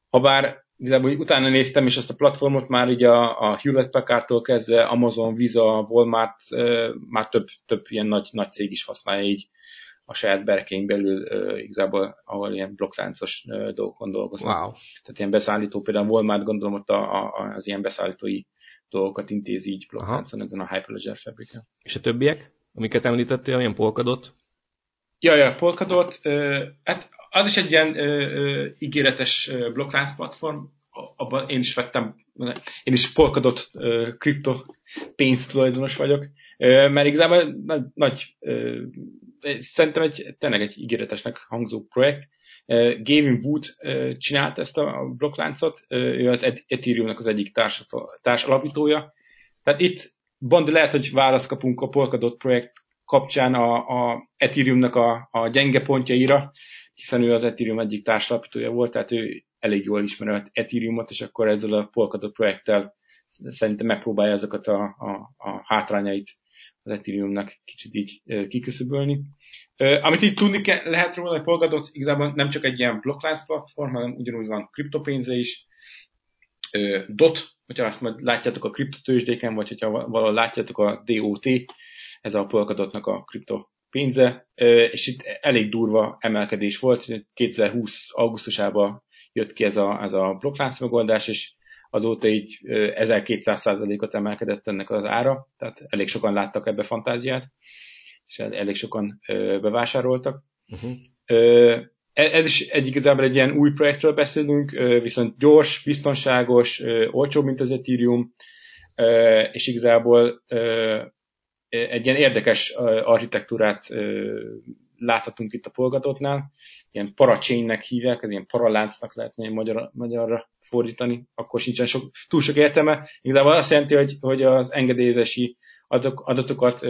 [SPEAKER 3] Habár igazából utána néztem, és ezt a platformot már így a, a Hewlett Packardtól kezdve Amazon, Visa, Walmart, már több, több ilyen nagy, nagy cég is használja így a saját berkein belül igazából, ahol ilyen blokkláncos dolgokon dolgoznak.
[SPEAKER 2] Wow.
[SPEAKER 3] Tehát ilyen beszállító, például Walmart gondolom ott a, a, az ilyen beszállítói dolgokat intéz így blokkláncon ezen a Hyperledger fabriken.
[SPEAKER 2] És a többiek, amiket említettél, ilyen Polkadot?
[SPEAKER 3] Ja, ja, Polkadot, hát az is egy ilyen uh, ígéretes blokklánc platform, abban én is vettem, én is Polkadot uh, kripto pénztulajdonos vagyok, uh, mert igazából nagy, nagy uh, szerintem egy, tényleg egy ígéretesnek hangzó projekt, Gavin Wood csinált ezt a blokkláncot, ő az Ethereum-nak az egyik társ, társ alapítója. Tehát itt Bandi lehet, hogy választ kapunk a Polkadot projekt kapcsán a, a Ethereum-nak a, a gyenge pontjaira, hiszen ő az Ethereum egyik társalapítója volt, tehát ő elég jól ismeri az Ethereum-ot, és akkor ezzel a Polkadot projekttel szerintem megpróbálja azokat a, a, a hátrányait az Ethereum-nak kicsit így kiküszöbölni. Amit itt tudni kell, lehet róla, hogy Polkadot igazából nem csak egy ilyen blokklánc platform, hanem ugyanúgy van kriptopénze is. DOT, hogyha azt majd látjátok a kriptotősdéken, vagy hogyha valahol látjátok a DOT, ez a Polkadotnak a kriptopénze, és itt elég durva emelkedés volt, 2020 augusztusában jött ki ez a, ez a blokklánc megoldás, és azóta így 1200%-ot emelkedett ennek az ára, tehát elég sokan láttak ebbe fantáziát és elég sokan bevásároltak. Uh-huh. Ez is egy igazából egy ilyen új projektről beszélünk, viszont gyors, biztonságos, olcsóbb, mint az Ethereum, és igazából egy ilyen érdekes architektúrát láthatunk itt a polgatotnál, ilyen parachainnek hívják, ez ilyen paraláncnak lehetne magyar, magyarra fordítani, akkor sincsen sok, túl sok értelme. Igazából azt jelenti, hogy, hogy az engedélyezési adatok, adatokat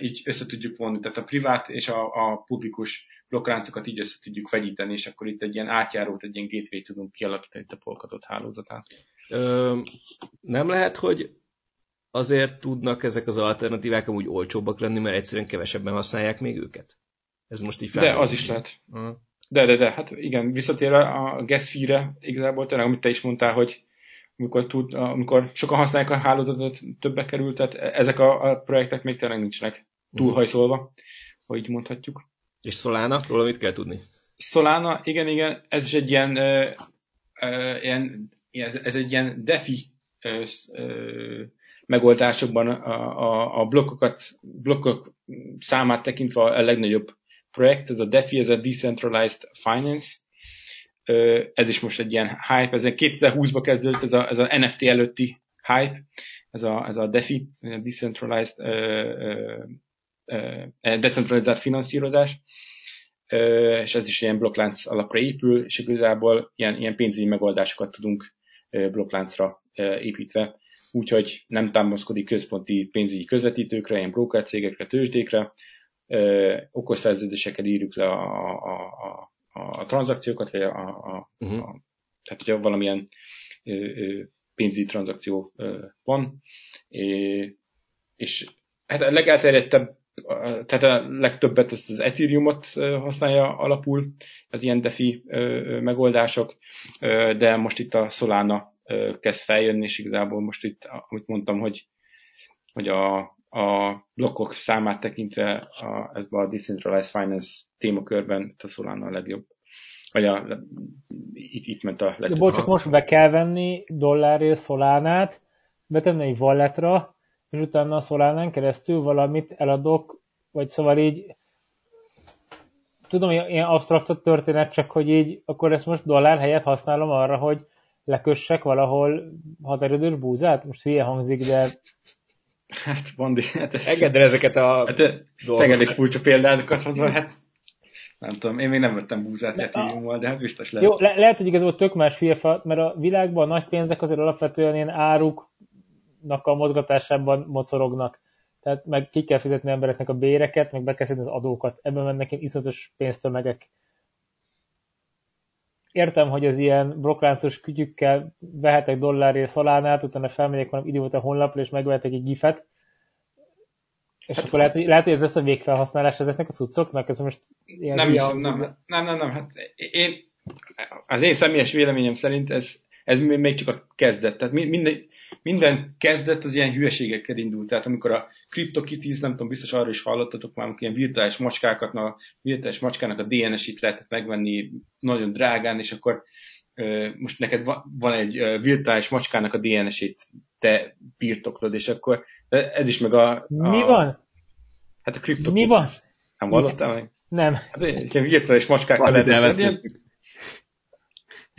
[SPEAKER 3] így össze tudjuk vonni, tehát a privát és a, a publikus blokkráncokat így össze tudjuk vegyíteni, és akkor itt egy ilyen átjárót, egy ilyen gateway tudunk kialakítani itt a polkatot hálózatát.
[SPEAKER 2] Ö, nem lehet, hogy azért tudnak ezek az alternatívák amúgy olcsóbbak lenni, mert egyszerűen kevesebben használják még őket? Ez most így fel.
[SPEAKER 3] De az is lehet. Uh-huh. De, de, de, hát igen, visszatérve a gas fee-re, igazából tényleg, amit te is mondtál, hogy amikor, tud, amikor sokan használják a hálózatot, többe került, tehát ezek a, a projektek még tényleg nincsenek túlhajszolva, hogy így mondhatjuk.
[SPEAKER 2] És Solana, róla mit kell tudni?
[SPEAKER 3] Solana, igen, igen, ez is egy ilyen, ö, ö, ilyen ez, ez egy ilyen DeFi ö, ö, megoldásokban a, a, a blokkokat, blokkok számát tekintve a legnagyobb projekt, ez a DeFi, ez a Decentralized Finance, ez is most egy ilyen hype, ez 2020-ban kezdődött, ez a, ez a NFT előtti hype, ez a, ez a DeFi, Decentralized decentralizált finanszírozás, és ez is ilyen blokklánc alapra épül, és igazából ilyen, ilyen pénzügyi megoldásokat tudunk blokkláncra építve, úgyhogy nem támaszkodik központi pénzügyi közvetítőkre, ilyen broker cégekre, tőzsdékre, okos szerződéseket írjuk le a, a, a a tranzakciókat, vagy a, a, uh-huh. a tehát hogyha valamilyen ö, ö, pénzügyi tranzakció ö, van, é, és hát a legelterjedtebb, tehát a legtöbbet ezt az Ethereumot használja alapul, az ilyen DeFi megoldások, de most itt a Solana kezd feljönni, és igazából most itt, amit mondtam, hogy, hogy a, a blokkok számát tekintve a, ebben a Decentralized Finance témakörben a Solana a legjobb. Vagy a, itt, itt ment a legtöbb.
[SPEAKER 1] Bocs, csak most be kell venni dollárért Solánát, betenni egy walletra, és utána a Solánán keresztül valamit eladok, vagy szóval így tudom, ilyen absztrakt történet, csak hogy így, akkor ezt most dollár helyett használom arra, hogy lekössek valahol határidős búzát? Most hülye hangzik, de...
[SPEAKER 3] Hát, Bandi, hát
[SPEAKER 2] ezt... Engedd el ezeket a hát,
[SPEAKER 3] dolgokat. furcsa példákat hozzá, hát nem tudom, én még nem vettem búzát Ethereummal, de hát biztos lehet.
[SPEAKER 1] Jó, le- lehet, hogy igazából tök más hülye, mert a világban a nagy pénzek azért alapvetően ilyen áruknak a mozgatásában mocorognak. Tehát meg ki kell fizetni embereknek a béreket, meg be kell az adókat. Ebben mennek ilyen iszatos pénztömegek. Értem, hogy az ilyen brokláncos kütyükkel vehetek dollárért szalánát, utána felmegyek valami idióta honlapra, és megvehetek egy gifet, és hát, akkor lehet, hogy, lehet, hogy ez lesz a végfelhasználás ezeknek a cuccoknak? Ez most
[SPEAKER 3] ilyen nem, hiszem, nem, nem, nem, nem, hát én, az én személyes véleményem szerint ez, ez még csak a kezdet. Tehát minden, minden kezdet az ilyen hülyeségekkel indult. Tehát amikor a CryptoKitties, nem tudom, biztos arra is hallottatok már, amikor ilyen virtuális macskákat, a virtuális macskának a DNS-it lehetett megvenni nagyon drágán, és akkor most neked van egy virtuális macskának a DNS-ét, te birtoklod, és akkor ez is meg a... a
[SPEAKER 1] Mi van?
[SPEAKER 3] Hát a kripto.
[SPEAKER 1] Mi van?
[SPEAKER 3] Nem hallottál meg?
[SPEAKER 1] Nem.
[SPEAKER 3] Hát ilyen virtuális macskákkal lehet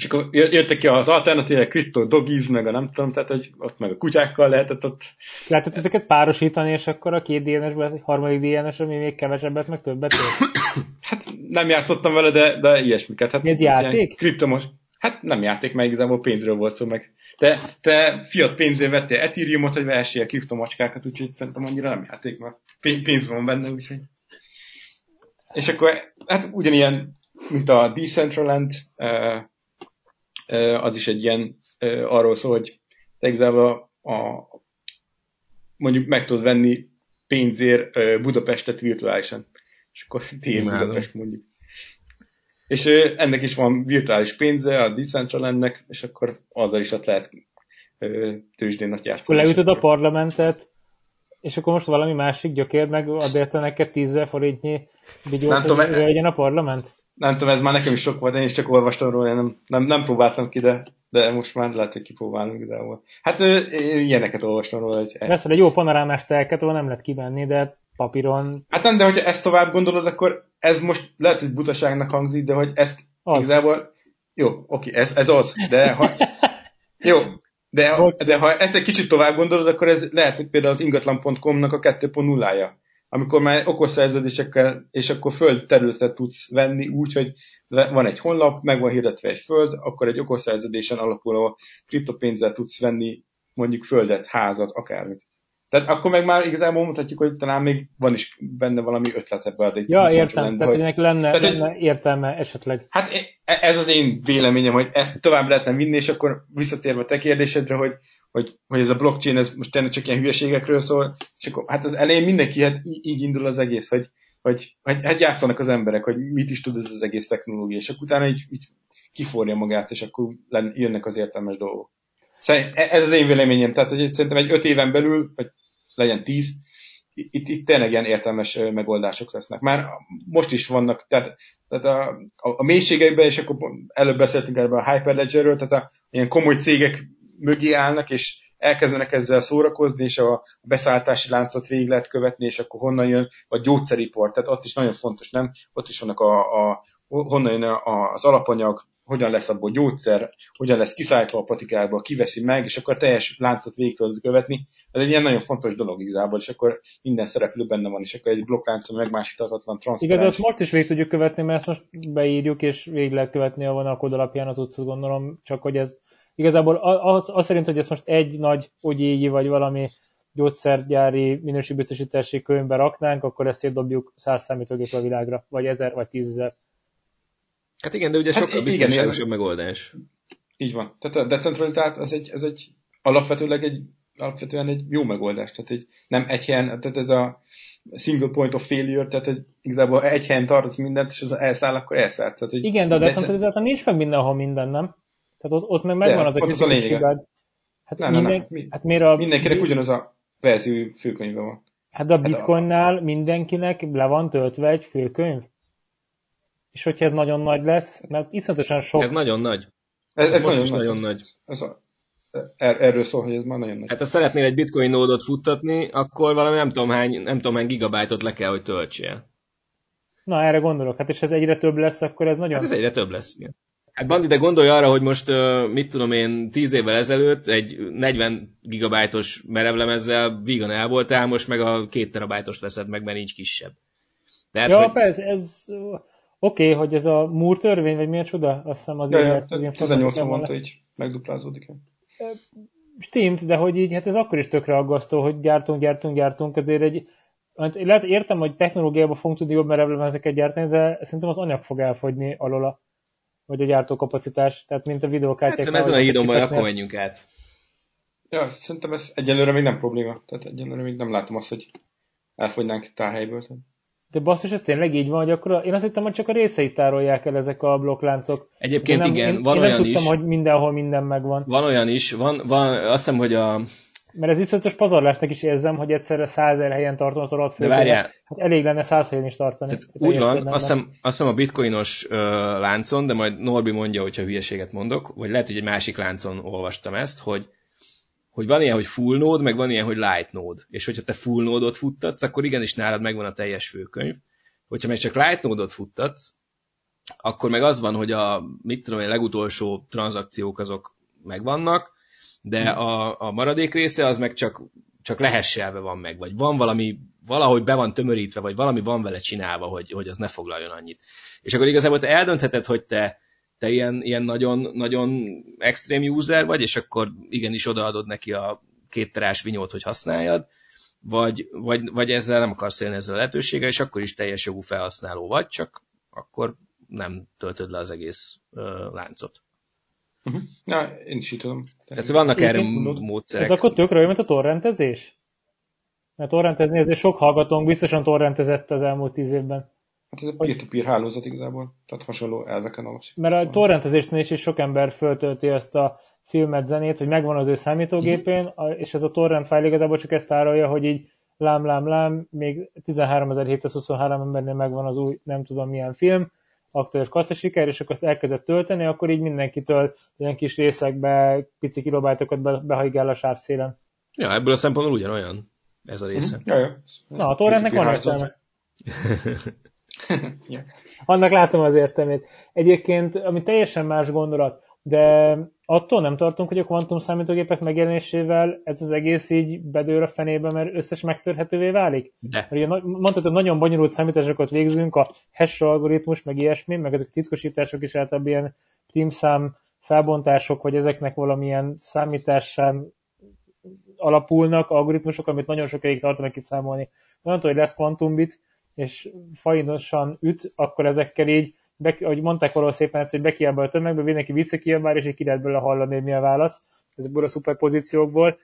[SPEAKER 3] és akkor jöttek ki az alternatívek, kripto dogiz, meg a nem tudom, tehát hogy ott meg a kutyákkal lehetett ott.
[SPEAKER 1] Lehetett ezeket párosítani, és akkor a két DNS-ből ez egy harmadik DNS, ami még kevesebbet, meg többet
[SPEAKER 3] hát nem játszottam vele, de, de ilyesmiket. Hát,
[SPEAKER 1] ez játék?
[SPEAKER 3] Kriptomos. Hát nem játék, mert igazából pénzről volt szó, meg te, te fiat pénzért vettél Ethereumot, hogy vehessél kriptomacskákat, úgyhogy szerintem annyira nem játék, mert pénz van benne, úgyhogy. És akkor, hát ugyanilyen, mint a Decentraland, az is egy ilyen, arról szól, hogy te igazából a, a, mondjuk meg tudod venni pénzért Budapestet virtuálisan. És akkor tiéd Budapest mondjuk. És ennek is van virtuális pénze, a Decentralandnek, és akkor azzal is ott lehet tőzsdén ott játszani.
[SPEAKER 1] Leütöd a parlamentet, és akkor most valami másik gyökér meg ad érte neked 10 forintnyi bigyót, hogy legyen a parlament?
[SPEAKER 3] Nem tudom, ez már nekem is sok volt, én is csak olvastam róla, nem, nem, nem próbáltam ki, de, de most már lehet, hogy kipróbálom igazából. Hát én ilyeneket olvastam róla. Hogy...
[SPEAKER 1] Veszel egy jó panorámás telket, ahol nem lehet kivenni, de papíron...
[SPEAKER 3] Hát nem, de hogyha ezt tovább gondolod, akkor ez most lehet, hogy butaságnak hangzik, de hogy ezt az. igazából... Jó, oké, ez, ez az, de ha... Jó, de, de ha ezt egy kicsit tovább gondolod, akkor ez lehet, hogy például az ingatlan.com-nak a 2.0-ája. Amikor már okos szerződésekkel, és akkor föld területet tudsz venni úgy, hogy van egy honlap, meg van hirdetve egy föld, akkor egy okos szerződésen alapuló kriptopénzzel tudsz venni mondjuk földet, házat, akármit. Tehát akkor meg már igazából mondhatjuk, hogy talán még van is benne valami ötlet ebbe a
[SPEAKER 1] Ja, értem, lenne, tehát hogy lenne, tehát, lenne értelme esetleg.
[SPEAKER 3] Hát ez az én véleményem, hogy ezt tovább lehetne vinni, és akkor visszatérve a te kérdésedre, hogy, hogy, hogy ez a blockchain, ez most tényleg csak ilyen hülyeségekről szól, és akkor hát az elején mindenki hát így indul az egész, hogy, hogy, hogy hát játszanak az emberek, hogy mit is tud ez az egész technológia, és akkor utána így, így kiforja magát, és akkor jönnek az értelmes dolgok. Szerint, e, ez az én véleményem, tehát hogy szerintem egy öt éven belül, vagy legyen tíz, itt, itt tényleg ilyen értelmes megoldások lesznek. Már most is vannak, tehát, tehát a, a, a mélységeiben, és akkor előbb beszéltünk erről a Hyperledgerről, tehát a, ilyen komoly cégek mögé állnak, és elkezdenek ezzel szórakozni, és a beszállítási láncot végig lehet követni, és akkor honnan jön, vagy gyógyszeriport, tehát ott is nagyon fontos, nem? Ott is vannak a, a honnan jön az alapanyag, hogyan lesz abból gyógyszer, hogyan lesz kiszállítva a patikába, kiveszi meg, és akkor a teljes láncot végig tudod követni. Ez egy ilyen nagyon fontos dolog igazából, és akkor minden szereplő benne van, és akkor egy blokkláncon megmásítatlan transzparens.
[SPEAKER 1] Igaz, azt most is végig tudjuk követni, mert most beírjuk, és végig lehet követni a vonalkód alapján az utcát, gondolom, csak hogy ez igazából az, az szerint, hogy ezt most egy nagy ogyégi, vagy valami gyógyszergyári minőségbiztosítási könyvbe raknánk, akkor ezt szétdobjuk száz számítógép a világra, vagy ezer, vagy tízezer.
[SPEAKER 2] Hát igen, de ugye hát sokkal biztonságosabb megoldás.
[SPEAKER 3] Így van. Tehát a decentralizált az egy, ez egy alapvetőleg egy, alapvetően egy jó megoldás. Tehát egy, nem egy helyen, tehát ez a single point of failure, tehát egy, igazából egy helyen tartasz mindent, és az elszáll, akkor elszáll. Tehát,
[SPEAKER 1] igen, de a decentralizáltan nincs meg mindenhol minden, nem? Tehát ott, ott meg megvan de, az a
[SPEAKER 3] kis a
[SPEAKER 1] Hát, nem, minden, nem, nem. hát miért a,
[SPEAKER 3] Mindenkinek ugyanaz a verzió főkönyve van.
[SPEAKER 1] Hát a bitcoinnál hát a... mindenkinek le van töltve egy főkönyv? És hogyha ez nagyon nagy lesz, mert iszonyatosan sok...
[SPEAKER 2] Ez nagyon nagy.
[SPEAKER 3] Ez, ez, ez nagyon, nagy. nagyon nagy. Ez a, er, erről szól, hogy ez már nagyon nagy.
[SPEAKER 2] Hát ha szeretnél egy bitcoin nódot futtatni, akkor valami nem tudom hány, nem tudom hány gigabájtot le kell, hogy töltsél.
[SPEAKER 1] Na, erre gondolok. Hát és ez egyre több lesz, akkor ez nagyon... Hát
[SPEAKER 2] ez egyre több lesz, igen. Hát Bandi, de gondolj arra, hogy most, mit tudom én, 10 évvel ezelőtt egy 40 gigabájtos merevlemezzel vígan el voltál, most meg a 2 terabájtost veszed meg, mert nincs kisebb.
[SPEAKER 1] Tehát, ja, hogy... persze, ez Oké, okay, hogy ez a Moore törvény, vagy milyen csoda? Azt hiszem
[SPEAKER 3] az ja, ja, 18 mondta, így megduplázódik.
[SPEAKER 1] Stimmt, de hogy így, hát ez akkor is tökre aggasztó, hogy gyártunk, gyártunk, gyártunk, azért egy hát lehet, értem, hogy technológiában fogunk tudni jobb merevlemezeket gyártani, de szerintem az anyag fog elfogyni alól vagy a gyártókapacitás, tehát mint a videókártyák.
[SPEAKER 2] Hát ezen a hídon majd akkor menjünk át.
[SPEAKER 3] Ja, szerintem ez egyelőre még nem probléma. Tehát egyelőre még nem látom azt, hogy elfogynánk tárhelyből.
[SPEAKER 1] De basszus, ez tényleg így van, hogy akkor én azt hittem, hogy csak a részeit tárolják el ezek a blokkláncok.
[SPEAKER 2] Egyébként nem, igen,
[SPEAKER 1] én,
[SPEAKER 2] van
[SPEAKER 1] én
[SPEAKER 2] olyan
[SPEAKER 1] nem tudtam,
[SPEAKER 2] is.
[SPEAKER 1] hogy mindenhol minden megvan.
[SPEAKER 2] Van olyan is, van, van azt hiszem, hogy a...
[SPEAKER 1] Mert ez iszonyatos pazarlásnak is érzem, hogy egyszerre százer helyen tartom az alatt
[SPEAKER 2] De várjál.
[SPEAKER 1] Hát elég lenne száz helyen is tartani.
[SPEAKER 2] Tehát úgy van, azt hiszem, azt hiszem a bitcoinos uh, láncon, de majd Norbi mondja, hogyha hülyeséget mondok, vagy lehet, hogy egy másik láncon olvastam ezt, hogy hogy van ilyen, hogy full node, meg van ilyen, hogy light node. És hogyha te full node-ot futtatsz, akkor igenis nálad megvan a teljes főkönyv Hogyha meg csak Light Node-ot futtatsz, akkor meg az van, hogy a, mit tudom én, legutolsó tranzakciók azok megvannak, de hmm. a, a maradék része az meg csak, csak lehesselve van meg, vagy van valami, valahogy be van tömörítve, vagy valami van vele csinálva, hogy, hogy az ne foglaljon annyit. És akkor igazából te eldöntheted, hogy te, te ilyen, ilyen nagyon, nagyon extrém user vagy, és akkor igenis odaadod neki a két terás vinyót, hogy használjad, vagy, vagy, vagy ezzel nem akarsz élni ezzel a lehetőséggel, és akkor is teljes jogú felhasználó vagy, csak akkor nem töltöd le az egész uh, láncot.
[SPEAKER 3] Uh-huh. Ja, én is így tudom.
[SPEAKER 2] Tehát vannak én erre módszerek.
[SPEAKER 1] Ez akkor tökre mint a torrentezés? Mert torrentezni ezért sok hallgatónk biztosan torrentezett az elmúlt tíz évben.
[SPEAKER 3] Hát ez a peer-to-peer hálózat igazából, tehát hasonló elveken alapszik.
[SPEAKER 1] Mert a torrentezésnél is, is sok ember föltölti ezt a filmet, zenét, hogy megvan az ő számítógépén, uh-huh. és ez a torrent fájl igazából csak ezt tárolja, hogy így lám, lám, lám, még 13.723 embernél megvan az új, nem tudom milyen film, aktuális kassza siker, és akkor azt elkezdett tölteni, akkor így mindenkitől ilyen kis részekbe, pici kilobájtokat be, behajgál a sávszélen.
[SPEAKER 2] Ja, ebből a szempontból ugyanolyan ez a része.
[SPEAKER 3] Uh-huh. Ja, ja.
[SPEAKER 1] Na, a torrentnek van értelme. Annak látom az értelmét. Egyébként, ami teljesen más gondolat, de attól nem tartunk, hogy a kvantum számítógépek megjelenésével ez az egész így bedőr a fenébe, mert összes megtörhetővé válik?
[SPEAKER 2] De.
[SPEAKER 1] Mert ugye hogy nagyon bonyolult számításokat végzünk, a hash algoritmus, meg ilyesmi, meg ezek a titkosítások is általában ilyen primszám felbontások, hogy ezeknek valamilyen számításán alapulnak algoritmusok, amit nagyon sokáig tartanak kiszámolni. Mondtad, hogy lesz kvantumbit, és fajnosan üt, akkor ezekkel így be, ahogy mondták valahol szépen, hogy bekiabál a tömegbe, mindenki visszakiabál, és így ki lehet belőle hallani, hogy mi a válasz. ezekből a szuper pozíciókból,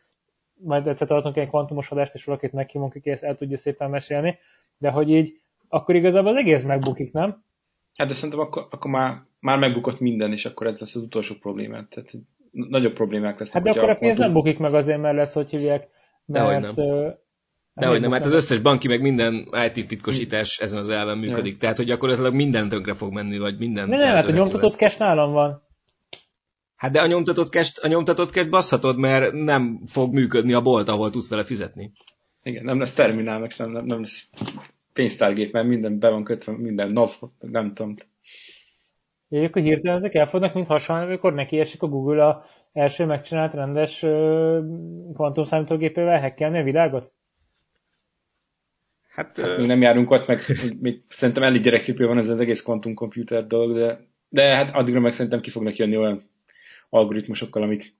[SPEAKER 1] majd egyszer tartunk egy kvantumos adást, és valakit meghívunk, aki ezt el tudja szépen mesélni, de hogy így, akkor igazából az egész megbukik, nem?
[SPEAKER 3] Hát de szerintem akkor, akkor már, már megbukott minden, és akkor ez lesz az utolsó problémát. Tehát nagyobb problémák lesznek.
[SPEAKER 1] Hát de akkor a pénz nem bukik meg azért, mert lesz, hogy hívják, mert...
[SPEAKER 2] Dehogy nem. Dehogy nem, hát az összes banki, meg minden IT titkosítás ezen az elven működik. Ja. Tehát, hogy gyakorlatilag minden tönkre fog menni, vagy minden...
[SPEAKER 1] Nem, nem, hát a nyomtatott cash nálam van.
[SPEAKER 2] Hát de a nyomtatott cash, a nyomtatott cash baszhatod, mert nem fog működni a bolt, ahol tudsz vele fizetni.
[SPEAKER 3] Igen, nem lesz terminál, meg nem, nem lesz pénztárgép, mert minden be van kötve, minden NAV, nem tudom.
[SPEAKER 1] Jó, akkor hirtelen ezek elfognak, mint hasonló, amikor neki esik a Google a első megcsinált rendes kvantumszámítógépével hackelni a világot?
[SPEAKER 3] Hát, hát uh... nem járunk ott, meg még szerintem elég gyerekcipő van ez az egész kvantumkomputer dolog, de, de hát addigra meg szerintem ki fognak jönni olyan algoritmusokkal, amik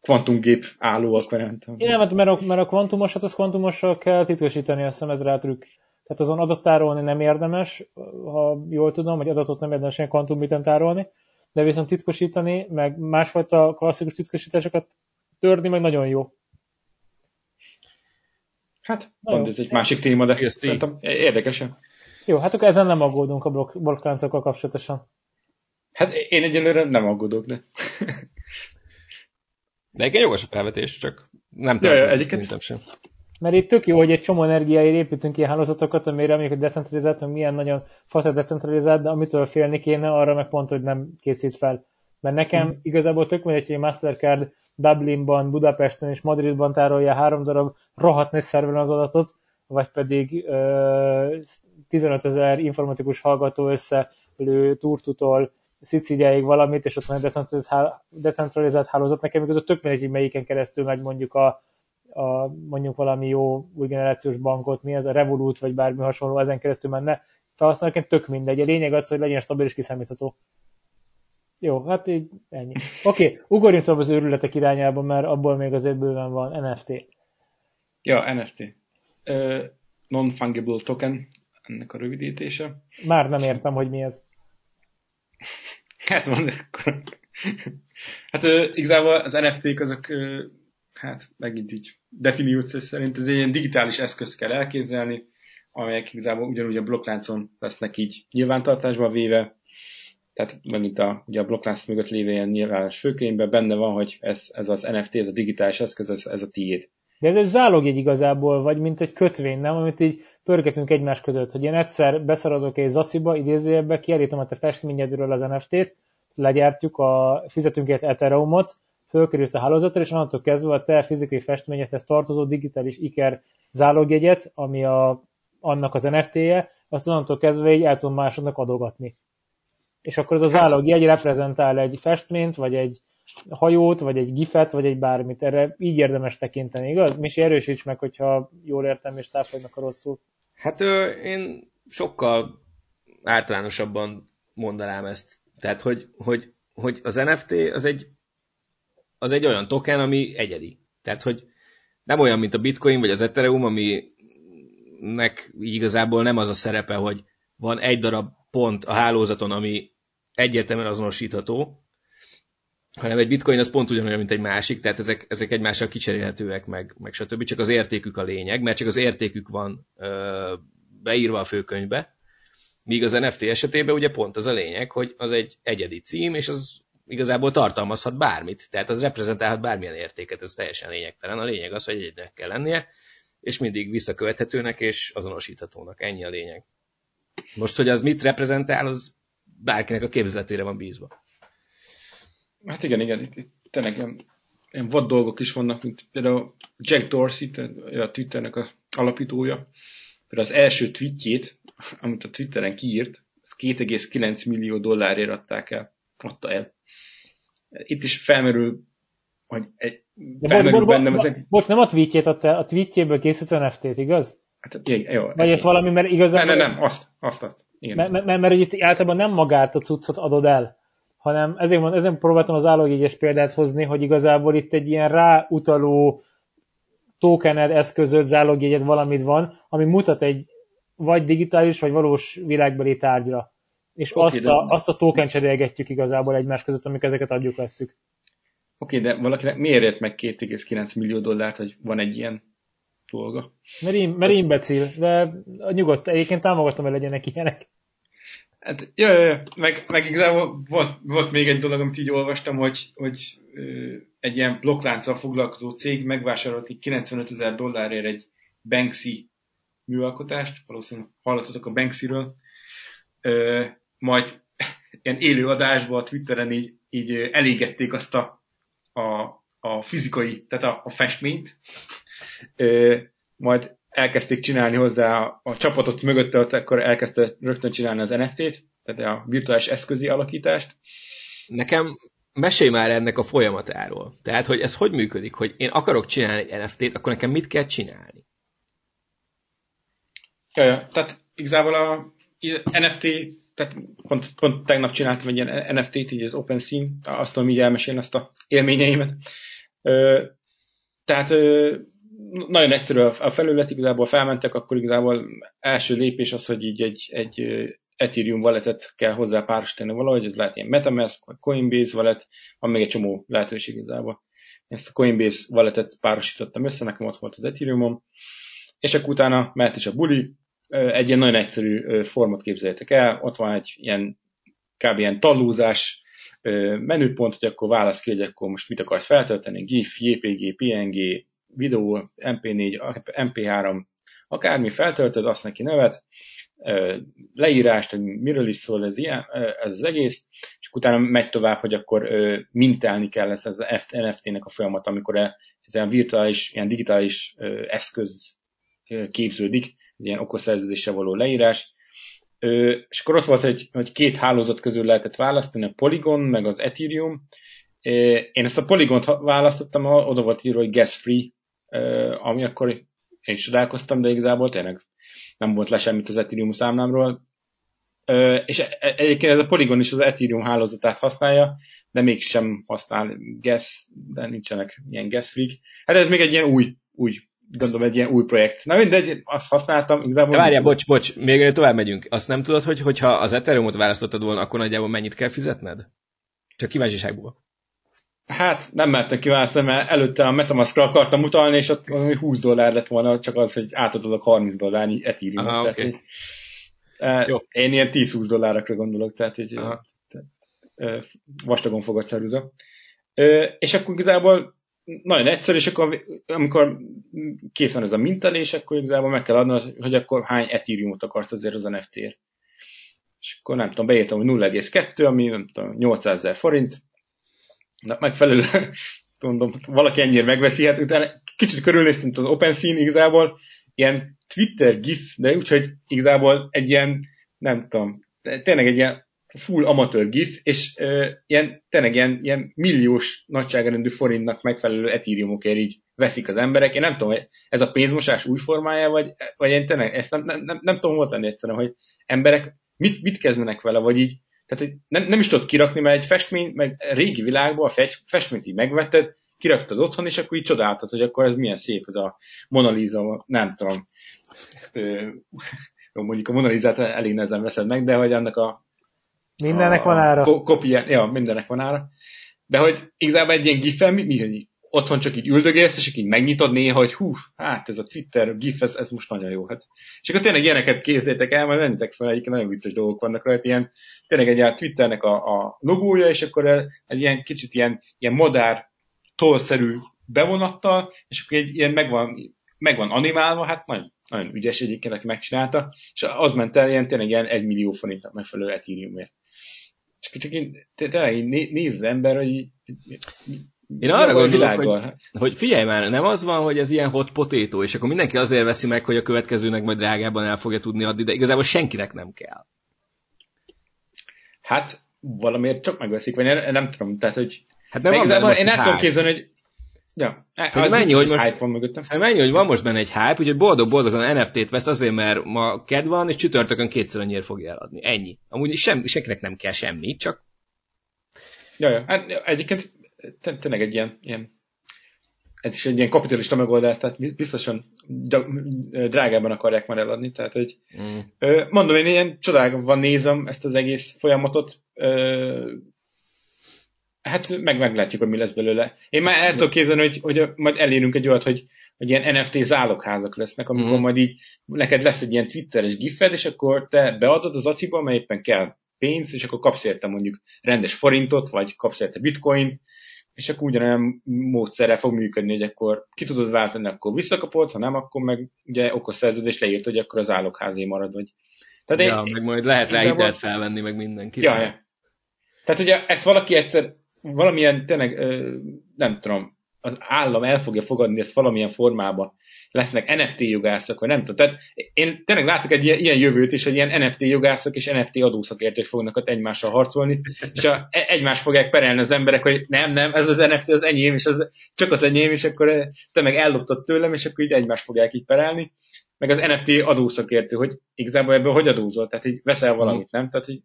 [SPEAKER 3] kvantumgép állóak, vagy nem tudom.
[SPEAKER 1] Igen, mert a, mert a kvantumosat, az kvantumossal kell titkosítani, azt hiszem ez rá trükk. Tehát azon adattárolni tárolni nem érdemes, ha jól tudom, hogy adatot nem érdemes ilyen kvantumbiten tárolni, de viszont titkosítani, meg másfajta klasszikus titkosításokat törni, meg nagyon jó.
[SPEAKER 3] Hát, pont ez egy másik téma, de ezt szerintem érdekesen.
[SPEAKER 1] Jó, hát akkor ezen nem aggódunk a blokk, blokkláncokkal kapcsolatosan.
[SPEAKER 3] Hát én egyelőre nem aggódok, de...
[SPEAKER 2] de egy jogos a felvetés, csak nem
[SPEAKER 3] tudom, ja, ja, sem.
[SPEAKER 1] Mert itt tök jó, hogy egy csomó energiáért építünk ilyen hálózatokat, amire mondjuk a decentralizált, milyen nagyon fasz a decentralizált, de amitől félni kéne, arra meg pont, hogy nem készít fel. Mert nekem mm. igazából tök mindegy, hogy egy Mastercard Dublinban, Budapesten és Madridban tárolja három darab rohadt nagy szerveren az adatot, vagy pedig ö, 15 ezer informatikus hallgató összelő turtutól Szicíliáig valamit, és ott van egy decentralizált hálózat. Nekem igaz, tök mindegy, hogy melyiken keresztül megy mondjuk a, a, mondjuk valami jó új generációs bankot, mi ez a Revolut, vagy bármi hasonló, ezen keresztül menne. Felhasználóként tök mindegy. A lényeg az, hogy legyen stabil és kiszámítható. Jó, hát így ennyi. Oké, okay, ugorjunk tovább az őrületek irányába, mert abból még azért bőven van NFT.
[SPEAKER 3] Ja, NFT. Uh, Non-fungible token, ennek a rövidítése.
[SPEAKER 1] Már nem értem, hogy mi ez.
[SPEAKER 3] Hát van, akkor. Hát uh, igazából az NFT-k azok, uh, hát megint így definíció szerint ez egy ilyen digitális eszköz kell elképzelni, amelyek igazából ugyanúgy a blokkláncon lesznek így nyilvántartásba véve, tehát megint a, ugye a blokklánc mögött lévő ilyen nyilvános főkönyvben benne van, hogy ez, ez az NFT, ez a digitális eszköz, ez, ez a tiéd.
[SPEAKER 1] De ez egy zálogjegy igazából, vagy mint egy kötvény, nem? Amit így pörgetünk egymás között, hogy én egyszer beszaradok egy zaciba, idézőjebbe, kiállítom a te festményedről az NFT-t, legyártjuk a fizetünkért Ethereumot, fölkerülsz a hálózatra, és onnantól kezdve a te fizikai festményedhez tartozó digitális iker zálogjegyet, ami a, annak az NFT-je, azt onnantól kezdve így el tudom másodnak adogatni és akkor az az állagjegy reprezentál egy festményt, vagy egy hajót, vagy egy gifet, vagy egy bármit. Erre így érdemes tekinteni, igaz? Misi, erősíts meg, hogyha jól értem, és táfolydnak a rosszul.
[SPEAKER 2] Hát ö, én sokkal általánosabban mondanám ezt. Tehát, hogy, hogy, hogy az NFT az egy, az egy olyan token, ami egyedi. Tehát, hogy nem olyan, mint a Bitcoin vagy az Ethereum, aminek igazából nem az a szerepe, hogy van egy darab pont a hálózaton, ami egyértelműen azonosítható, hanem egy bitcoin az pont ugyanolyan, mint egy másik, tehát ezek, ezek egymással kicserélhetőek, meg, meg stb. Csak az értékük a lényeg, mert csak az értékük van ö, beírva a főkönyvbe, míg az NFT esetében ugye pont az a lényeg, hogy az egy egyedi cím, és az igazából tartalmazhat bármit, tehát az reprezentálhat bármilyen értéket, ez teljesen lényegtelen. A lényeg az, hogy egyednek kell lennie, és mindig visszakövethetőnek és azonosíthatónak. Ennyi a lényeg. Most, hogy az mit reprezentál, az bárkinek a képzeletére van bízva.
[SPEAKER 3] Hát igen, igen, itt, itt tényleg ilyen, ilyen vad dolgok is vannak, mint például Jack Dorsey, a Twitternek a alapítója, például az első tweetjét, amit a Twitteren kiírt, 2,9 millió dollárért adták el, adta el. Itt is felmerül, hogy egy,
[SPEAKER 1] De felmerül bo- bo- bennem bo- ezek... Most nem a tweetjét adta, a tweetjéből készült a NFT-t, igaz?
[SPEAKER 3] Hát, igen, jó,
[SPEAKER 1] Vagy ez valami, mert igazából...
[SPEAKER 3] Nem, nem, nem, azt, azt, azt.
[SPEAKER 1] Mert, mert, mert, mert itt általában nem magát a cuccot adod el, hanem ezért, mond, ezért próbáltam az állójegyes példát hozni, hogy igazából itt egy ilyen ráutaló tokened, eszközöd, zálogjegyed valamit van, ami mutat egy vagy digitális, vagy valós világbeli tárgyra. És okay, azt, a, azt a token cserélgetjük igazából egymás között, amikor ezeket adjuk veszük.
[SPEAKER 3] Oké, de valakinek miért ért meg 2,9 millió dollárt, hogy van egy ilyen dolga?
[SPEAKER 1] Mert, mert imbecil, de nyugodt, egyébként támogatom, hogy legyenek ilyenek.
[SPEAKER 3] Hát, jaj, jaj, meg, meg igazából volt, volt, még egy dolog, amit így olvastam, hogy, hogy egy ilyen blokklánccal foglalkozó cég megvásárolt 95 ezer dollárért egy Banksy műalkotást, valószínűleg hallottatok a Banksyről, ö, majd ilyen élő adásban a Twitteren így, így elégették azt a, a, a fizikai, tehát a, a festményt, majd elkezdték csinálni hozzá a, a csapatot mögötte, ott akkor elkezdte rögtön csinálni az NFT-t, tehát a virtuális eszközi alakítást.
[SPEAKER 2] Nekem mesélj már ennek a folyamatáról. Tehát, hogy ez hogy működik, hogy én akarok csinálni egy NFT-t, akkor nekem mit kell csinálni?
[SPEAKER 3] Ja, ja. tehát igazából a NFT, tehát pont, pont tegnap csináltam egy ilyen NFT-t, így az OpenSea, azt tudom így elmesélni azt a élményeimet. Ö, tehát ö, nagyon egyszerű a felület, igazából felmentek, akkor igazából első lépés az, hogy így egy, egy Ethereum walletet kell hozzá párosítani valahogy, ez lehet ilyen Metamask, vagy Coinbase wallet, van még egy csomó lehetőség igazából. Ezt a Coinbase walletet párosítottam össze, nekem ott volt az Ethereumom, és akkor utána mehet is a buli, egy ilyen nagyon egyszerű formot képzeljétek el, ott van egy ilyen kb. ilyen tallózás menüpont, hogy akkor válasz ki, hogy akkor most mit akarsz feltölteni, GIF, JPG, PNG, videó, MP4, MP3, akármi feltöltöd, azt neki nevet, leírást, hogy miről is szól ez, ilyen, ez az egész, és utána megy tovább, hogy akkor mintálni kell ezt az NFT-nek a folyamat, amikor ez ilyen virtuális, ilyen digitális eszköz képződik, ilyen okoszerződéssel való leírás, és akkor ott volt, hogy, hogy két hálózat közül lehetett választani, a Polygon, meg az Ethereum. Én ezt a Polygont választottam, oda volt írva, hogy gas free, ami akkor én is csodálkoztam, de igazából tényleg nem volt le semmit az Ethereum számlámról. És e, e, egyébként ez a Polygon is az Ethereum hálózatát használja, de mégsem használ gas, de nincsenek ilyen gas free. Hát ez még egy ilyen új, új gondolom egy ilyen új projekt. Na mindegy, azt használtam igazából. De
[SPEAKER 2] várjál, bocs, bocs, még tovább megyünk. Azt nem tudod, hogy hogyha az Ethereum-ot választottad volna, akkor nagyjából mennyit kell fizetned? Csak kíváncsiságból.
[SPEAKER 3] Hát nem mertem kiválasztani, mert előtte a Metamaskra akartam utalni, és ott 20 dollár lett volna, csak az, hogy átadok 30 dollárnyi ethereum Aha, okay. tehát, Jó. Én ilyen 10-20 dollárokra gondolok, tehát így tehát, vastagon fogad ceruza. És akkor igazából nagyon egyszerű, és akkor amikor kész van ez a mintelés, akkor igazából meg kell adni, hogy akkor hány ethereum akarsz azért az NFT-ért. És akkor nem tudom, beírtam, hogy 0,2, ami nem tudom, 800 ezer forint, Na, megfelelő, mondom, valaki ennyire megveszi, hát utána kicsit körülnéztem az OpenSea igazából, ilyen Twitter GIF, de úgyhogy igazából egy ilyen, nem tudom, tényleg egy ilyen full amatőr GIF, és uh, ilyen, tényleg ilyen, ilyen milliós nagyságrendű forintnak megfelelő ethereumokért így veszik az emberek. Én nem tudom, ez a pénzmosás új formája, vagy, vagy én tényleg ezt nem, nem, nem, nem tudom tenni egyszerűen, hogy emberek mit, mit kezdenek vele, vagy így tehát, nem, nem is tudod kirakni, mert egy festmény, meg régi világban a festményt így megvetted, kiraktad otthon, és akkor így csodáltad, hogy akkor ez milyen szép ez a Mona Lisa, nem tudom. Ö, mondjuk a Mona Lisa-t elég nehezen veszed meg, de hogy annak a
[SPEAKER 1] Mindennek a, van ára.
[SPEAKER 3] Kopiá, ja, mindennek van ára. De hogy igazából egy ilyen gif mi, mi, mi otthon csak így üldögélsz, és így megnyitod néha, hogy hú, hát ez a Twitter GIF, ez, ez most nagyon jó. Hát. És akkor tényleg ilyeneket kézzétek el, mert mentek fel, egyik nagyon vicces dolgok vannak rajta, ilyen, tényleg egy Twitternek a, a logója, és akkor egy ilyen kicsit ilyen, ilyen modár, tollszerű bevonattal, és akkor egy ilyen megvan, megvan animálva, hát nagyon, nagyon ügyes egyébként, aki megcsinálta, és az ment el ilyen tényleg ilyen egy millió forintnak megfelelő Ethereumért. Csak, csak én, tényleg néz az ember, hogy
[SPEAKER 2] én arra gondolok, hogy, hogy figyelj már, nem az van, hogy ez ilyen hot potato, és akkor mindenki azért veszi meg, hogy a következőnek majd drágában el fogja tudni adni, de igazából senkinek nem kell.
[SPEAKER 3] Hát valamiért csak megveszik, vagy nem, nem tudom, tehát hogy hát nem igazából én nem tudom képzelni, hogy Ja,
[SPEAKER 2] szerintem mennyi, hogy most, van mögöttem. mennyi, hogy van most benne egy hype, úgyhogy boldog-boldogan NFT-t vesz azért, mert ma kedv van, és csütörtökön kétszer annyira fogja eladni. Ennyi. Amúgy sem, senkinek nem kell semmi, csak...
[SPEAKER 3] Ja, ja. Hát egyébként tényleg egy ilyen, ilyen ez is egy ilyen kapitalista megoldás, tehát biztosan drágában akarják már eladni, tehát hogy mm. mondom, én ilyen csodálkozva nézem ezt az egész folyamatot, Hát meg meglátjuk, hogy mi lesz belőle. Én már el tudok képzelni, hogy, hogy majd elérünk egy olyat, hogy, hogy ilyen NFT zálogházak lesznek, amikor mm. majd így neked lesz egy ilyen twitteres gifed, és akkor te beadod az aciba, amely éppen kell pénzt, és akkor kapsz érte mondjuk rendes forintot, vagy kapsz érte bitcoint, és akkor ugyanolyan módszerrel fog működni, hogy akkor ki tudod váltani, akkor visszakapod, ha nem, akkor meg ugye okos szerződés leírt, hogy akkor az állokházé marad, vagy.
[SPEAKER 2] Tehát ja, én, meg majd lehet rá hitelt felvenni, meg mindenki.
[SPEAKER 3] Ja, ja. Tehát ugye ezt valaki egyszer valamilyen tényleg, nem tudom, az állam el fogja fogadni ezt valamilyen formába, lesznek NFT jogászok, vagy nem tudom. Tehát én tényleg látok egy ilyen, ilyen jövőt is, hogy ilyen NFT jogászok és NFT adószakértők fognak ott egymással harcolni, és a, e, egymást fogják perelni az emberek, hogy nem, nem, ez az NFT az enyém, és az, csak az enyém, és akkor te meg elloptad tőlem, és akkor így egymást fogják így perelni. Meg az NFT adószakértő, hogy igazából ebből hogy adózol, tehát így veszel valamit, nem? Tehát, hogy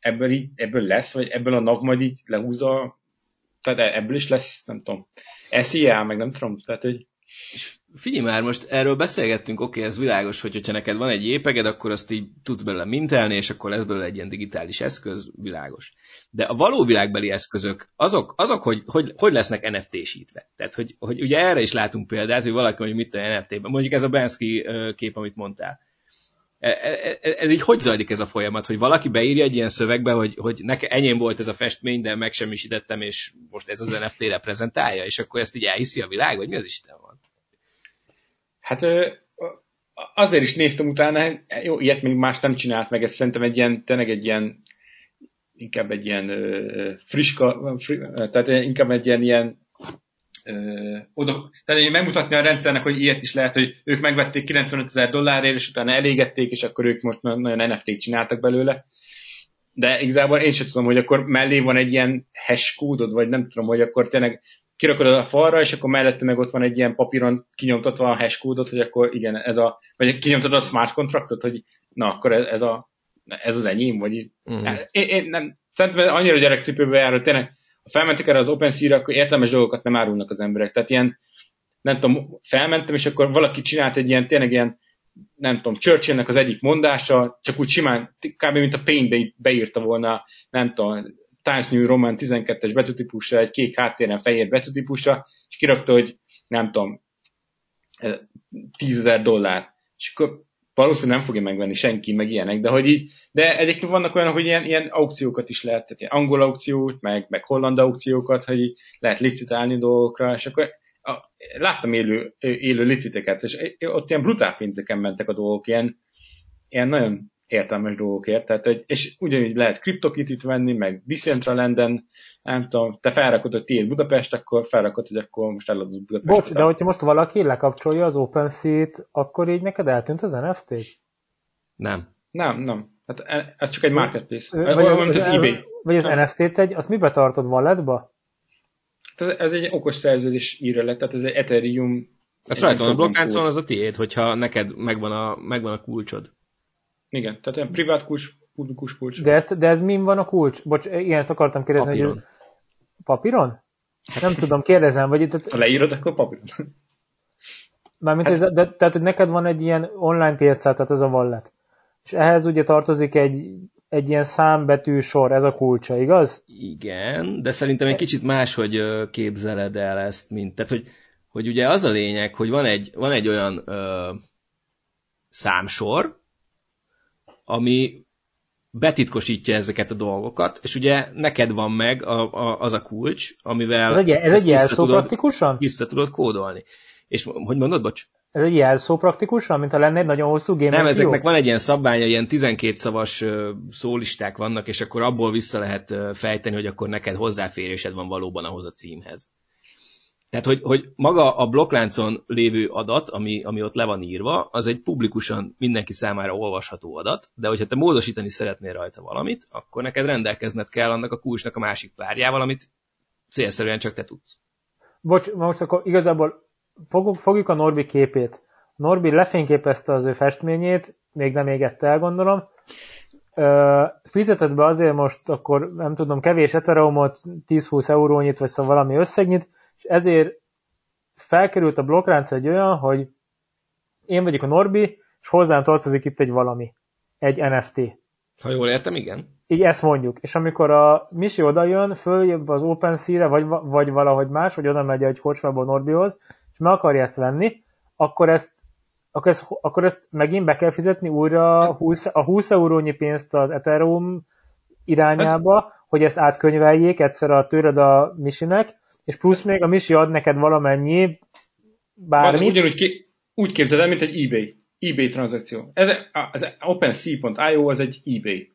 [SPEAKER 3] ebből, így, ebből lesz, vagy ebből a NAV majd így lehúzza, tehát e- ebből is lesz, nem tudom, SIA, meg nem tudom, tehát hogy...
[SPEAKER 2] És figyelj már, most erről beszélgettünk, oké, okay, ez világos, hogy hogyha neked van egy jépeged, akkor azt így tudsz belőle mintelni, és akkor lesz belőle egy ilyen digitális eszköz, világos. De a való világbeli eszközök, azok, azok hogy, hogy, hogy lesznek NFT-sítve? Tehát, hogy, hogy ugye erre is látunk példát, hogy valaki mondjuk mit a NFT-ben. Mondjuk ez a Bansky kép, amit mondtál E, e, e, ez így hogy zajlik ez a folyamat, hogy valaki beírja egy ilyen szövegbe, hogy, hogy nekem enyém volt ez a festmény, de megsemmisítettem, és most ez az NFT reprezentálja, és akkor ezt így elhiszi a világ, vagy mi az Isten van?
[SPEAKER 3] Hát azért is néztem utána, jó, ilyet még más nem csinált meg, ez szerintem egy ilyen, tényleg egy ilyen, inkább egy ilyen friska, fri, tehát inkább egy ilyen, ilyen oda, tehát megmutatni a rendszernek, hogy ilyet is lehet, hogy ők megvették 95 ezer dollárért, és utána elégették, és akkor ők most nagyon NFT-t csináltak belőle. De igazából én sem tudom, hogy akkor mellé van egy ilyen hash kódod, vagy nem tudom, hogy akkor tényleg kirakod a falra, és akkor mellette meg ott van egy ilyen papíron kinyomtatva a hash kódot, hogy akkor igen, ez a, vagy kinyomtatod a smart contractot, hogy na, akkor ez, ez, a, ez az enyém, vagy mm. én, én, nem, szerintem annyira gyerekcipőbe jár, hogy tényleg ha felmentek erre az OpenSea-re, akkor értelmes dolgokat nem árulnak az emberek. Tehát ilyen, nem tudom, felmentem, és akkor valaki csinált egy ilyen, tényleg ilyen, nem tudom, Churchillnek az egyik mondása, csak úgy simán, kb. mint a Paint beírta volna, nem tudom, Times New Roman 12-es betűtípusra, egy kék háttéren fehér betűtípusra, és kirakta, hogy nem tudom, 10 dollár. És akkor valószínűleg nem fogja megvenni senki, meg ilyenek, de hogy így, de egyébként vannak olyanok, hogy ilyen, ilyen aukciókat is lehet, tehát ilyen angol aukciót, meg, meg holland aukciókat, hogy lehet licitálni dolgokra, és akkor a, láttam élő, élő liciteket, és ott ilyen brutál pénzeken mentek a dolgok, ilyen, ilyen nagyon értelmes dolgokért, tehát egy, és ugyanúgy lehet CryptoKitty-t venni, meg Decentralanden, nem tudom, te felrakod, hogy tiéd Budapest, akkor felrakod, hogy akkor most eladod Budapest.
[SPEAKER 1] Bocs, de hogyha most valaki lekapcsolja az OpenSea-t, akkor így neked eltűnt az NFT?
[SPEAKER 2] Nem.
[SPEAKER 3] Nem, nem. Hát e, ez csak egy marketplace. Vagy, vagy, az, az eBay.
[SPEAKER 1] Vagy az NFT-t egy, azt mibe tartod, walletba?
[SPEAKER 3] Tehát ez egy okos szerződés írja le, tehát ez egy Ethereum
[SPEAKER 2] ez rajta van a blokkláncon, az a tiéd, hogyha neked megvan a, megvan a kulcsod.
[SPEAKER 3] Igen, tehát olyan privát kulcs, publikus kulcs.
[SPEAKER 1] De, ezt, de ez min van a kulcs? Bocs, ilyen ezt akartam kérdezni. Papíron. Hogy papíron? Nem tudom, kérdezem. Vagy itt,
[SPEAKER 3] ha leírod, akkor papíron.
[SPEAKER 1] Mármint, hát, ez, de, tehát, hogy neked van egy ilyen online piacát, tehát ez a wallet. És ehhez ugye tartozik egy, egy ilyen számbetű sor, ez a kulcsa, igaz?
[SPEAKER 2] Igen, de szerintem egy kicsit máshogy képzeled el ezt, mint, tehát, hogy, hogy ugye az a lényeg, hogy van egy, van egy olyan ö, számsor, ami betitkosítja ezeket a dolgokat, és ugye neked van meg a, a, az a kulcs, amivel
[SPEAKER 1] ez egy, ez egy jelszó tudod, praktikusan?
[SPEAKER 2] Vissza tudod kódolni. És hogy mondod, bocs?
[SPEAKER 1] Ez egy jelszó praktikusan, mint ha lenne egy nagyon hosszú game
[SPEAKER 2] Nem, ezeknek van egy ilyen szabványa, ilyen 12 szavas szólisták vannak, és akkor abból vissza lehet fejteni, hogy akkor neked hozzáférésed van valóban ahhoz a címhez. Tehát, hogy, hogy maga a blokkláncon lévő adat, ami, ami ott le van írva, az egy publikusan mindenki számára olvasható adat, de hogyha te módosítani szeretnél rajta valamit, akkor neked rendelkezned kell annak a kulcsnak a másik párjával, amit célszerűen csak te tudsz.
[SPEAKER 1] Bocs, most akkor igazából fogjuk, fogjuk a Norbi képét. Norbi lefényképezte az ő festményét, még nem égette el, gondolom. fizetett be azért most akkor, nem tudom, kevés etereumot, 10-20 eurónyit, vagy szóval valami összegnyit, és ezért felkerült a blokkránc egy olyan, hogy én vagyok a Norbi, és hozzám tartozik itt egy valami, egy NFT.
[SPEAKER 2] Ha jól értem, igen.
[SPEAKER 1] így ezt mondjuk. És amikor a Misi oda jön, följebb az OpenSea-re, vagy, vagy valahogy más, vagy oda megy egy kocsmából Norbihoz, és meg akarja ezt venni, akkor ezt, akkor ezt, akkor ezt megint be kell fizetni újra 20, a 20 eurónyi pénzt az Ethereum irányába, hogy ezt átkönyveljék egyszer a tőled a Misinek, és plusz még a Misi ad neked valamennyi bármit.
[SPEAKER 3] Ugyanúgy ki, úgy képzeld el, mint egy eBay. eBay tranzakció. Ez, az OpenSea.io az egy eBay.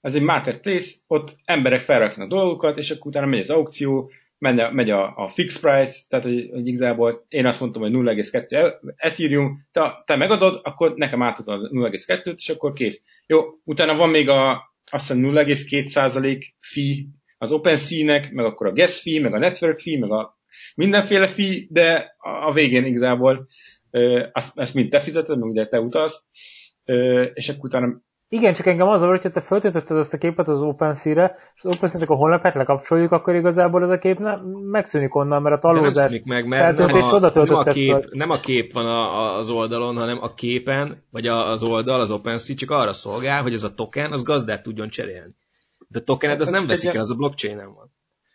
[SPEAKER 3] Ez egy marketplace, ott emberek felraknak dolgokat, és akkor utána megy az aukció, megy a, megy a, a fix price, tehát hogy, hogy igazából én azt mondtam, hogy 0,2 Ethereum, te, te megadod, akkor nekem átadod 0,2-t, és akkor kész. Jó, utána van még a, azt hiszem 0,2% fee az OpenSea-nek, meg akkor a gas fee, meg a network fee, meg a mindenféle fee, de a, a végén igazából azt, ezt mind te fizeted, meg ugye te utalsz, és akkor utána
[SPEAKER 1] igen, csak engem az a hogyha te föltöltötted ezt a képet az OpenSea-re, és az OpenSea-nek a honlapját lekapcsoljuk, akkor igazából ez a kép ne, megszűnik onnan, mert a talózás
[SPEAKER 2] meg, mert nem a, nem, a kép, nem a kép van a, az oldalon, hanem a képen, vagy az oldal, az OpenSea csak arra szolgál, hogy ez a token, az gazdát tudjon cserélni. De a tokened az nem veszik el, az a blockchain-en van.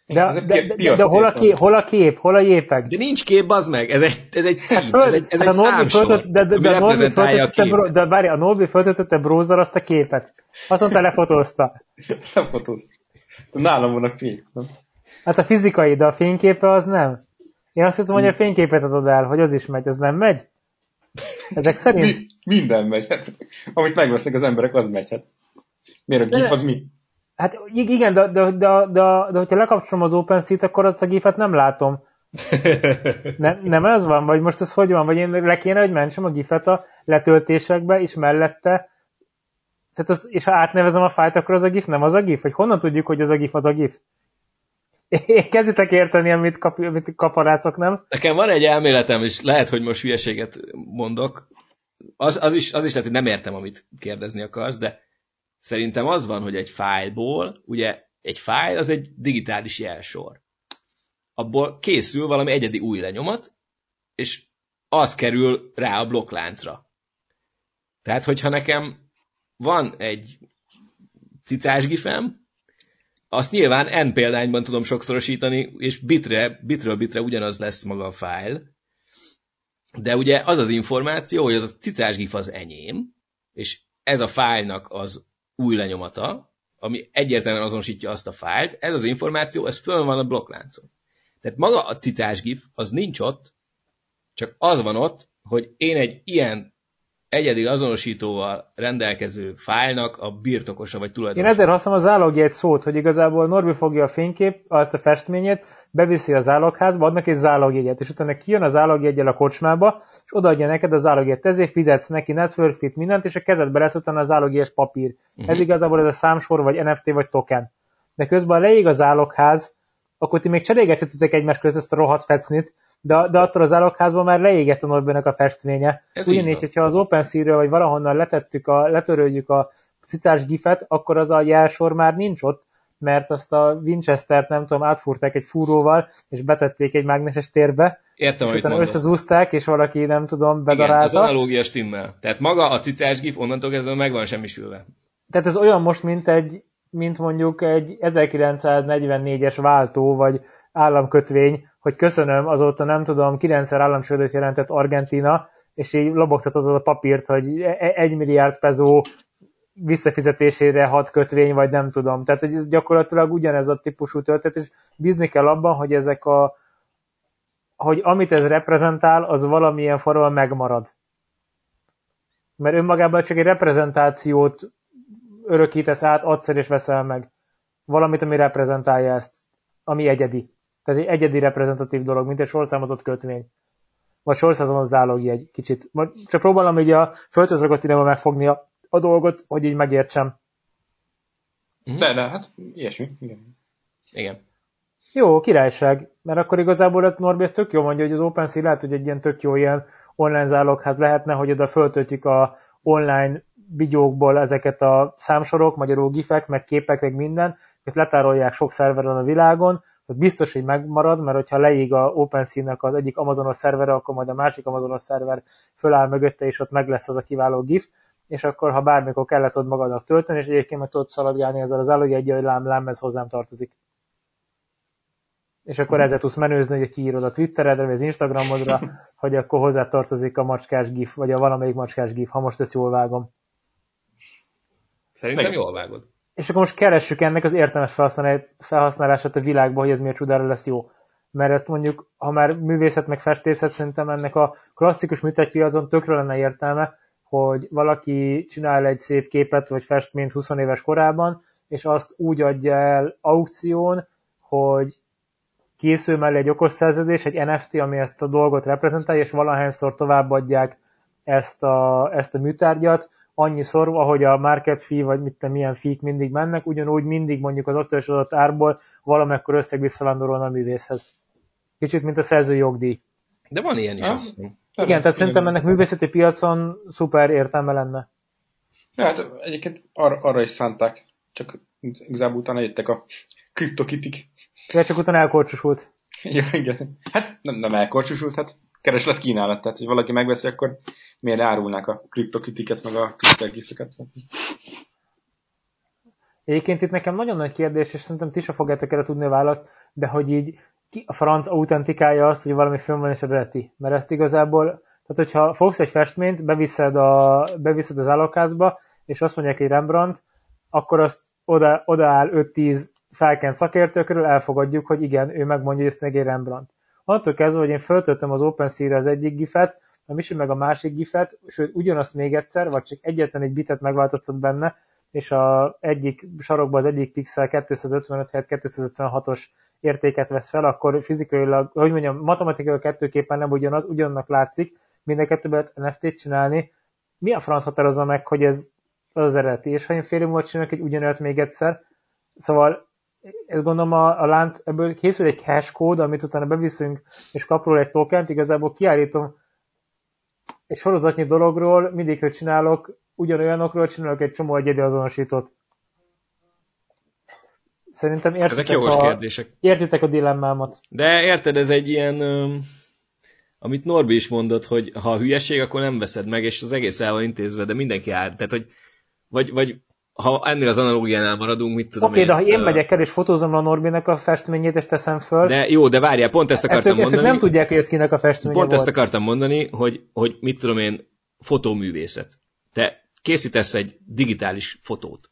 [SPEAKER 1] De, de, de, de, de hol, a kép, hol a kép, hol a jépek?
[SPEAKER 2] De nincs kép, bazd meg, ez egy, ez egy cím, ez egy, ez hát egy számsor,
[SPEAKER 1] de, de, de, a de, várj, a Norbi föltöltötte browser azt a képet. Azt mondta, lefotózta.
[SPEAKER 3] lefotózta. Nálam van a kép, nem?
[SPEAKER 1] Hát a fizikai, de a fényképe az nem. Én azt hittem, hogy a fényképet adod el, hogy az is megy, ez nem megy? Ezek szerint? Mi,
[SPEAKER 3] minden megy. Hát, amit megvesznek az emberek, az megy. Hát. Miért a gif, az mi?
[SPEAKER 1] Hát igen, de, de, de, de, de, hogyha lekapcsolom az OpenSea-t, akkor azt a gifet nem látom. Ne, nem ez van? Vagy most ez hogy van? Vagy én le kéne, hogy mentsem a gifet a letöltésekbe, és mellette tehát az, és ha átnevezem a fájt, akkor az a gif nem az a gif? Vagy honnan tudjuk, hogy az a gif az a gif? Én kezditek érteni, amit, kap, amit kaparászok, nem?
[SPEAKER 2] Nekem van egy elméletem, és lehet, hogy most hülyeséget mondok. Az, az, is, az is lehet, hogy nem értem, amit kérdezni akarsz, de Szerintem az van, hogy egy fájlból, ugye egy fájl az egy digitális jelsor. Abból készül valami egyedi új lenyomat, és az kerül rá a blokkláncra. Tehát, hogyha nekem van egy cicás gifem, azt nyilván n példányban tudom sokszorosítani, és bitre, bitről bitre ugyanaz lesz maga a fájl. De ugye az az információ, hogy az a cicás gif az enyém, és ez a fájlnak az új lenyomata, ami egyértelműen azonosítja azt a fájlt, ez az információ, ez föl van a blokkláncon. Tehát maga a cicás gif, az nincs ott, csak az van ott, hogy én egy ilyen egyedi azonosítóval rendelkező fájlnak a birtokosa vagy tulajdonosa.
[SPEAKER 1] Én ezért használom az zálogjegy szót, hogy igazából Norbi fogja a fénykép, azt a festményét, beviszi a zálogházba, adnak egy zálogjegyet, és utána kijön a zálogjegyel a kocsmába, és odaadja neked a zálogjegyet, ezért fizetsz neki network fit mindent, és a kezedbe lesz utána a zálogjegyes papír. Uh-huh. Ez igazából ez a számsor, vagy NFT, vagy token. De közben leég a zálogház, akkor ti még cserélgethetitek egymás között ezt a rohadt fecnit, de, de attól az álokházban már leégett a Norbernek a festménye. Ez Ugyanígy, hogyha az OpenSea-ről vagy valahonnan letettük a, letöröljük a cicás gifet, akkor az a jelsor már nincs ott, mert azt a Winchester-t nem tudom, átfúrták egy fúróval, és betették egy mágneses térbe,
[SPEAKER 2] Értem,
[SPEAKER 1] és utána összezúzták, és valaki, nem tudom, bedarálta.
[SPEAKER 2] Igen, az analógia stimmel. Tehát maga a cicás gif onnantól kezdve meg van semmisülve.
[SPEAKER 1] Tehát ez olyan most, mint egy, mint mondjuk egy 1944-es váltó, vagy államkötvény, hogy köszönöm, azóta nem tudom, 9 államsődöt jelentett Argentina, és így lobogtatod a papírt, hogy e- e- egy milliárd pezó visszafizetésére hat kötvény, vagy nem tudom. Tehát, hogy ez gyakorlatilag ugyanez a típusú történet, és bízni kell abban, hogy ezek a hogy amit ez reprezentál, az valamilyen formában megmarad. Mert önmagában csak egy reprezentációt örökítesz át, adsz és veszel meg. Valamit, ami reprezentálja ezt, ami egyedi. Tehát egy egyedi reprezentatív dolog, mint egy sorszámozott kötvény. Vagy sorszámozott zálogjegy kicsit. Csak próbálom így a földhöz megfogni a a dolgot, hogy így megértsem.
[SPEAKER 3] Mhm. De, de, hát ilyesmi, igen.
[SPEAKER 2] Igen.
[SPEAKER 1] Jó, királyság, mert akkor igazából a Norbi ez tök jó mondja, hogy az OpenSea lehet, hogy egy ilyen tök jó ilyen online zálogház lehetne, hogy oda föltöltjük a online bigyókból ezeket a számsorok, magyarul gifek, meg képek, meg minden, hogy letárolják sok szerveren a világon, tehát biztos, hogy megmarad, mert hogyha leég a OpenSea-nek az egyik Amazonos szervere, akkor majd a másik Amazonos szerver föláll mögötte, és ott meg lesz az a kiváló GIF, és akkor ha bármikor kellett ott magadnak tölteni, és egyébként meg tudod szaladgálni ezzel az állója egy, hogy lám, lám, ez hozzám tartozik. És akkor ezzel tudsz menőzni, hogy kiírod a Twitteredre, vagy az Instagramodra, hogy akkor hozzá tartozik a macskás gif, vagy a valamelyik macskás gif, ha most ezt jól vágom.
[SPEAKER 2] Szerintem jól vágod.
[SPEAKER 1] És akkor most keressük ennek az értelmes felhasználását a világban, hogy ez miért csodára lesz jó. Mert ezt mondjuk, ha már művészet meg festészet, szerintem ennek a klasszikus műtegypiacon tökre lenne értelme, hogy valaki csinál egy szép képet vagy festményt 20 éves korában, és azt úgy adja el aukción, hogy készül mellé egy okos szerződés, egy NFT, ami ezt a dolgot reprezentálja, és valahányszor továbbadják ezt a, ezt a műtárgyat, annyiszor, ahogy a market fee, vagy mit milyen fík mindig mennek, ugyanúgy mindig mondjuk az ott adott árból valamekkor összeg visszavándorolna a művészhez. Kicsit, mint a szerző jogdíj.
[SPEAKER 2] De van ilyen is, azt
[SPEAKER 1] Igen, tehát szerintem ennek művészeti piacon szuper értelme lenne.
[SPEAKER 3] Ja, hát egyébként arra, arra is szánták, csak igazából utána jöttek a kriptokitik.
[SPEAKER 1] Ja, csak utána elkorcsosult.
[SPEAKER 3] Ja, igen. Hát nem, nem elkorcsosult, hát kereslet kínálat, tehát hogy valaki megveszi, akkor miért árulnák a kriptokitiket, meg a Twitter
[SPEAKER 1] Egyébként itt nekem nagyon nagy kérdés, és szerintem ti sem fogjátok erre tudni a választ, de hogy így ki a franc autentikája azt, hogy valami film van és eredeti. Mert ezt igazából, tehát hogyha fogsz egy festményt, beviszed, a, beviszed az állokázba, és azt mondják, hogy Rembrandt, akkor azt oda, odaáll 5-10 felkent szakértő körül, elfogadjuk, hogy igen, ő megmondja, hogy ezt egy Rembrandt. Attól kezdve, hogy én föltöltöm az OpenSea-re az egyik gifet, a Misi meg a másik gifet, sőt ugyanazt még egyszer, vagy csak egyetlen egy bitet megváltoztat benne, és a egyik sarokban az egyik pixel 255 helyett 256-os értéket vesz fel, akkor fizikailag, hogy mondjam, matematikai kettőképpen nem ugyanaz, ugyannak látszik, mind a kettőben NFT-t csinálni. Mi a franc határozza meg, hogy ez az, az eredeti? És ha én fél múlva csinálok egy ugyanölt még egyszer, szóval ezt gondolom a, a lánc, ebből készül egy hash kód, amit utána beviszünk, és kap róla egy tokent, igazából kiállítom egy sorozatnyi dologról, mindikről csinálok, ugyanolyanokról csinálok egy csomó egyedi azonosítót. Szerintem értitek,
[SPEAKER 2] Ezek jogos
[SPEAKER 1] a,
[SPEAKER 2] kérdések.
[SPEAKER 1] értitek a dilemmámat.
[SPEAKER 2] De érted, ez egy ilyen, um, amit Norbi is mondott, hogy ha a hülyeség, akkor nem veszed meg, és az egész el van intézve, de mindenki áll. Tehát, hogy vagy, vagy ha ennél az analógiánál maradunk, mit tudom
[SPEAKER 1] Oké, okay, de ha én megyek el és fotózom a Norbinek a festményét, és teszem föl...
[SPEAKER 2] De jó, de várjál, pont ezt akartam ezt, mondani.
[SPEAKER 1] Ezt nem tudják, hogy ez kinek a festménye
[SPEAKER 2] Pont
[SPEAKER 1] volt.
[SPEAKER 2] ezt akartam mondani, hogy, hogy mit tudom én, fotóművészet. Te készítesz egy digitális fotót.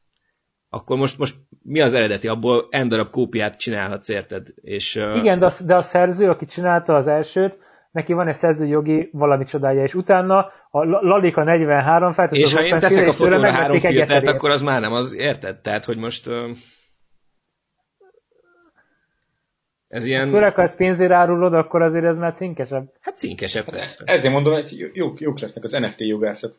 [SPEAKER 2] Akkor most, most mi az eredeti? Abból en darab kópiát csinálhatsz, érted? És,
[SPEAKER 1] Igen, de a, de a szerző, aki csinálta az elsőt, neki van egy szerzőjogi valami csodája, és utána a Lalika 43 feltett
[SPEAKER 2] És ha én teszek a fotóra három filtert, akkor az már nem az, érted? Tehát, hogy most... Ez ilyen...
[SPEAKER 1] Főleg, ha ezt pénzért árulod, akkor azért ez már cinkesebb.
[SPEAKER 2] Hát cinkesebb, persze.
[SPEAKER 3] Ezért mondom, hogy jók, jók lesznek az NFT jogászok.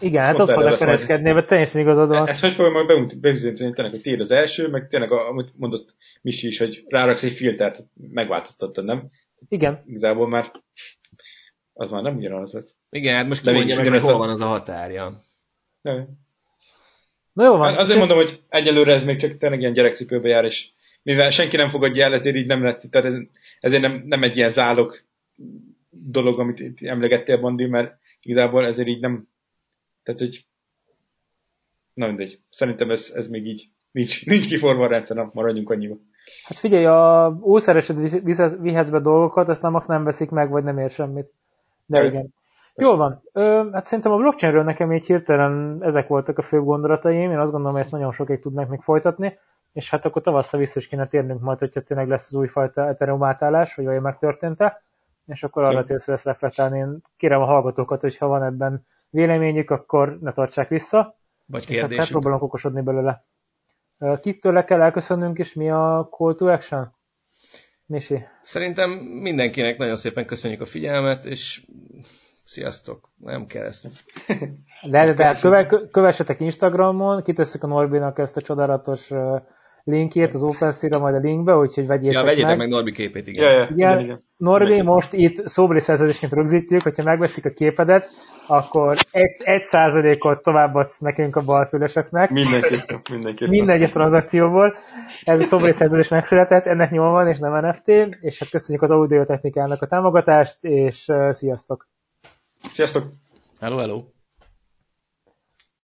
[SPEAKER 1] Igen, hát azt fognak kereskedni, mert teljesen igazad van.
[SPEAKER 3] Ezt hogy fogom majd beüzeníteni tényleg, hogy tiéd az első, meg tényleg, amit mondott Misi is, hogy ráraksz egy filtert, megváltoztattad, nem?
[SPEAKER 1] Igen.
[SPEAKER 3] Igazából már az már nem ugyanaz lett.
[SPEAKER 2] Igen, hát most kimondja meg, hogy hol van az a határja.
[SPEAKER 3] Nem.
[SPEAKER 1] Na jó van.
[SPEAKER 3] Azért mondom, hogy egyelőre ez még csak tényleg ilyen gyerekcipőbe jár, és mivel senki nem fogadja el, ezért így nem lett, tehát ez, ezért nem, nem egy ilyen zálog dolog, amit itt emlegettél, Bandi, mert igazából ezért így nem, tehát hogy na mindegy, szerintem ez, ez még így nincs, nincs kiforma a rendszer, nem, maradjunk annyiba.
[SPEAKER 1] Hát figyelj, a ószeresed vihetsz be dolgokat, aztán nem veszik meg, vagy nem ér semmit. De igen. Jól van. Ö, hát szerintem a blockchainről nekem így hirtelen ezek voltak a fő gondolataim. Én azt gondolom, hogy ezt nagyon sokáig tudnak még folytatni, és hát akkor tavasszal vissza is kéne térnünk majd, hogyha tényleg lesz az újfajta Ethereum átállás, vagy olyan megtörtént-e, és akkor arra térsz lesz reflektálni. Én kérem a hallgatókat, hogy ha van ebben véleményük, akkor ne tartsák vissza.
[SPEAKER 2] Vagy
[SPEAKER 1] és akkor hát próbálunk okosodni belőle. Kitől le kell elköszönnünk, és mi a call to action? Misi?
[SPEAKER 2] Szerintem mindenkinek nagyon szépen köszönjük a figyelmet, és sziasztok, nem kell ezt.
[SPEAKER 1] De, de, de köve, kövessetek Instagramon, kitesszük a Norbinak ezt a csodálatos linkjét az OpenSea-ra majd a linkbe, úgyhogy vegyétek
[SPEAKER 2] ja, vegyétek meg. meg Norbi képét, igen.
[SPEAKER 3] Ja, ja, igen, igen, igen.
[SPEAKER 1] Norbi, most itt szóbeli szerződésként rögzítjük, hogyha megveszik a képedet, akkor egy, egy százalékot továbbadsz nekünk a balfüleseknek.
[SPEAKER 3] Mindenképpen, mindenképpen.
[SPEAKER 1] Minden egyes tranzakcióból. Ez a szóbeli szerződés megszületett, ennek nyoma van, és nem NFT, és hát köszönjük az audiotechnikának a támogatást, és uh, sziasztok!
[SPEAKER 3] Sziasztok!
[SPEAKER 2] Hello, hello!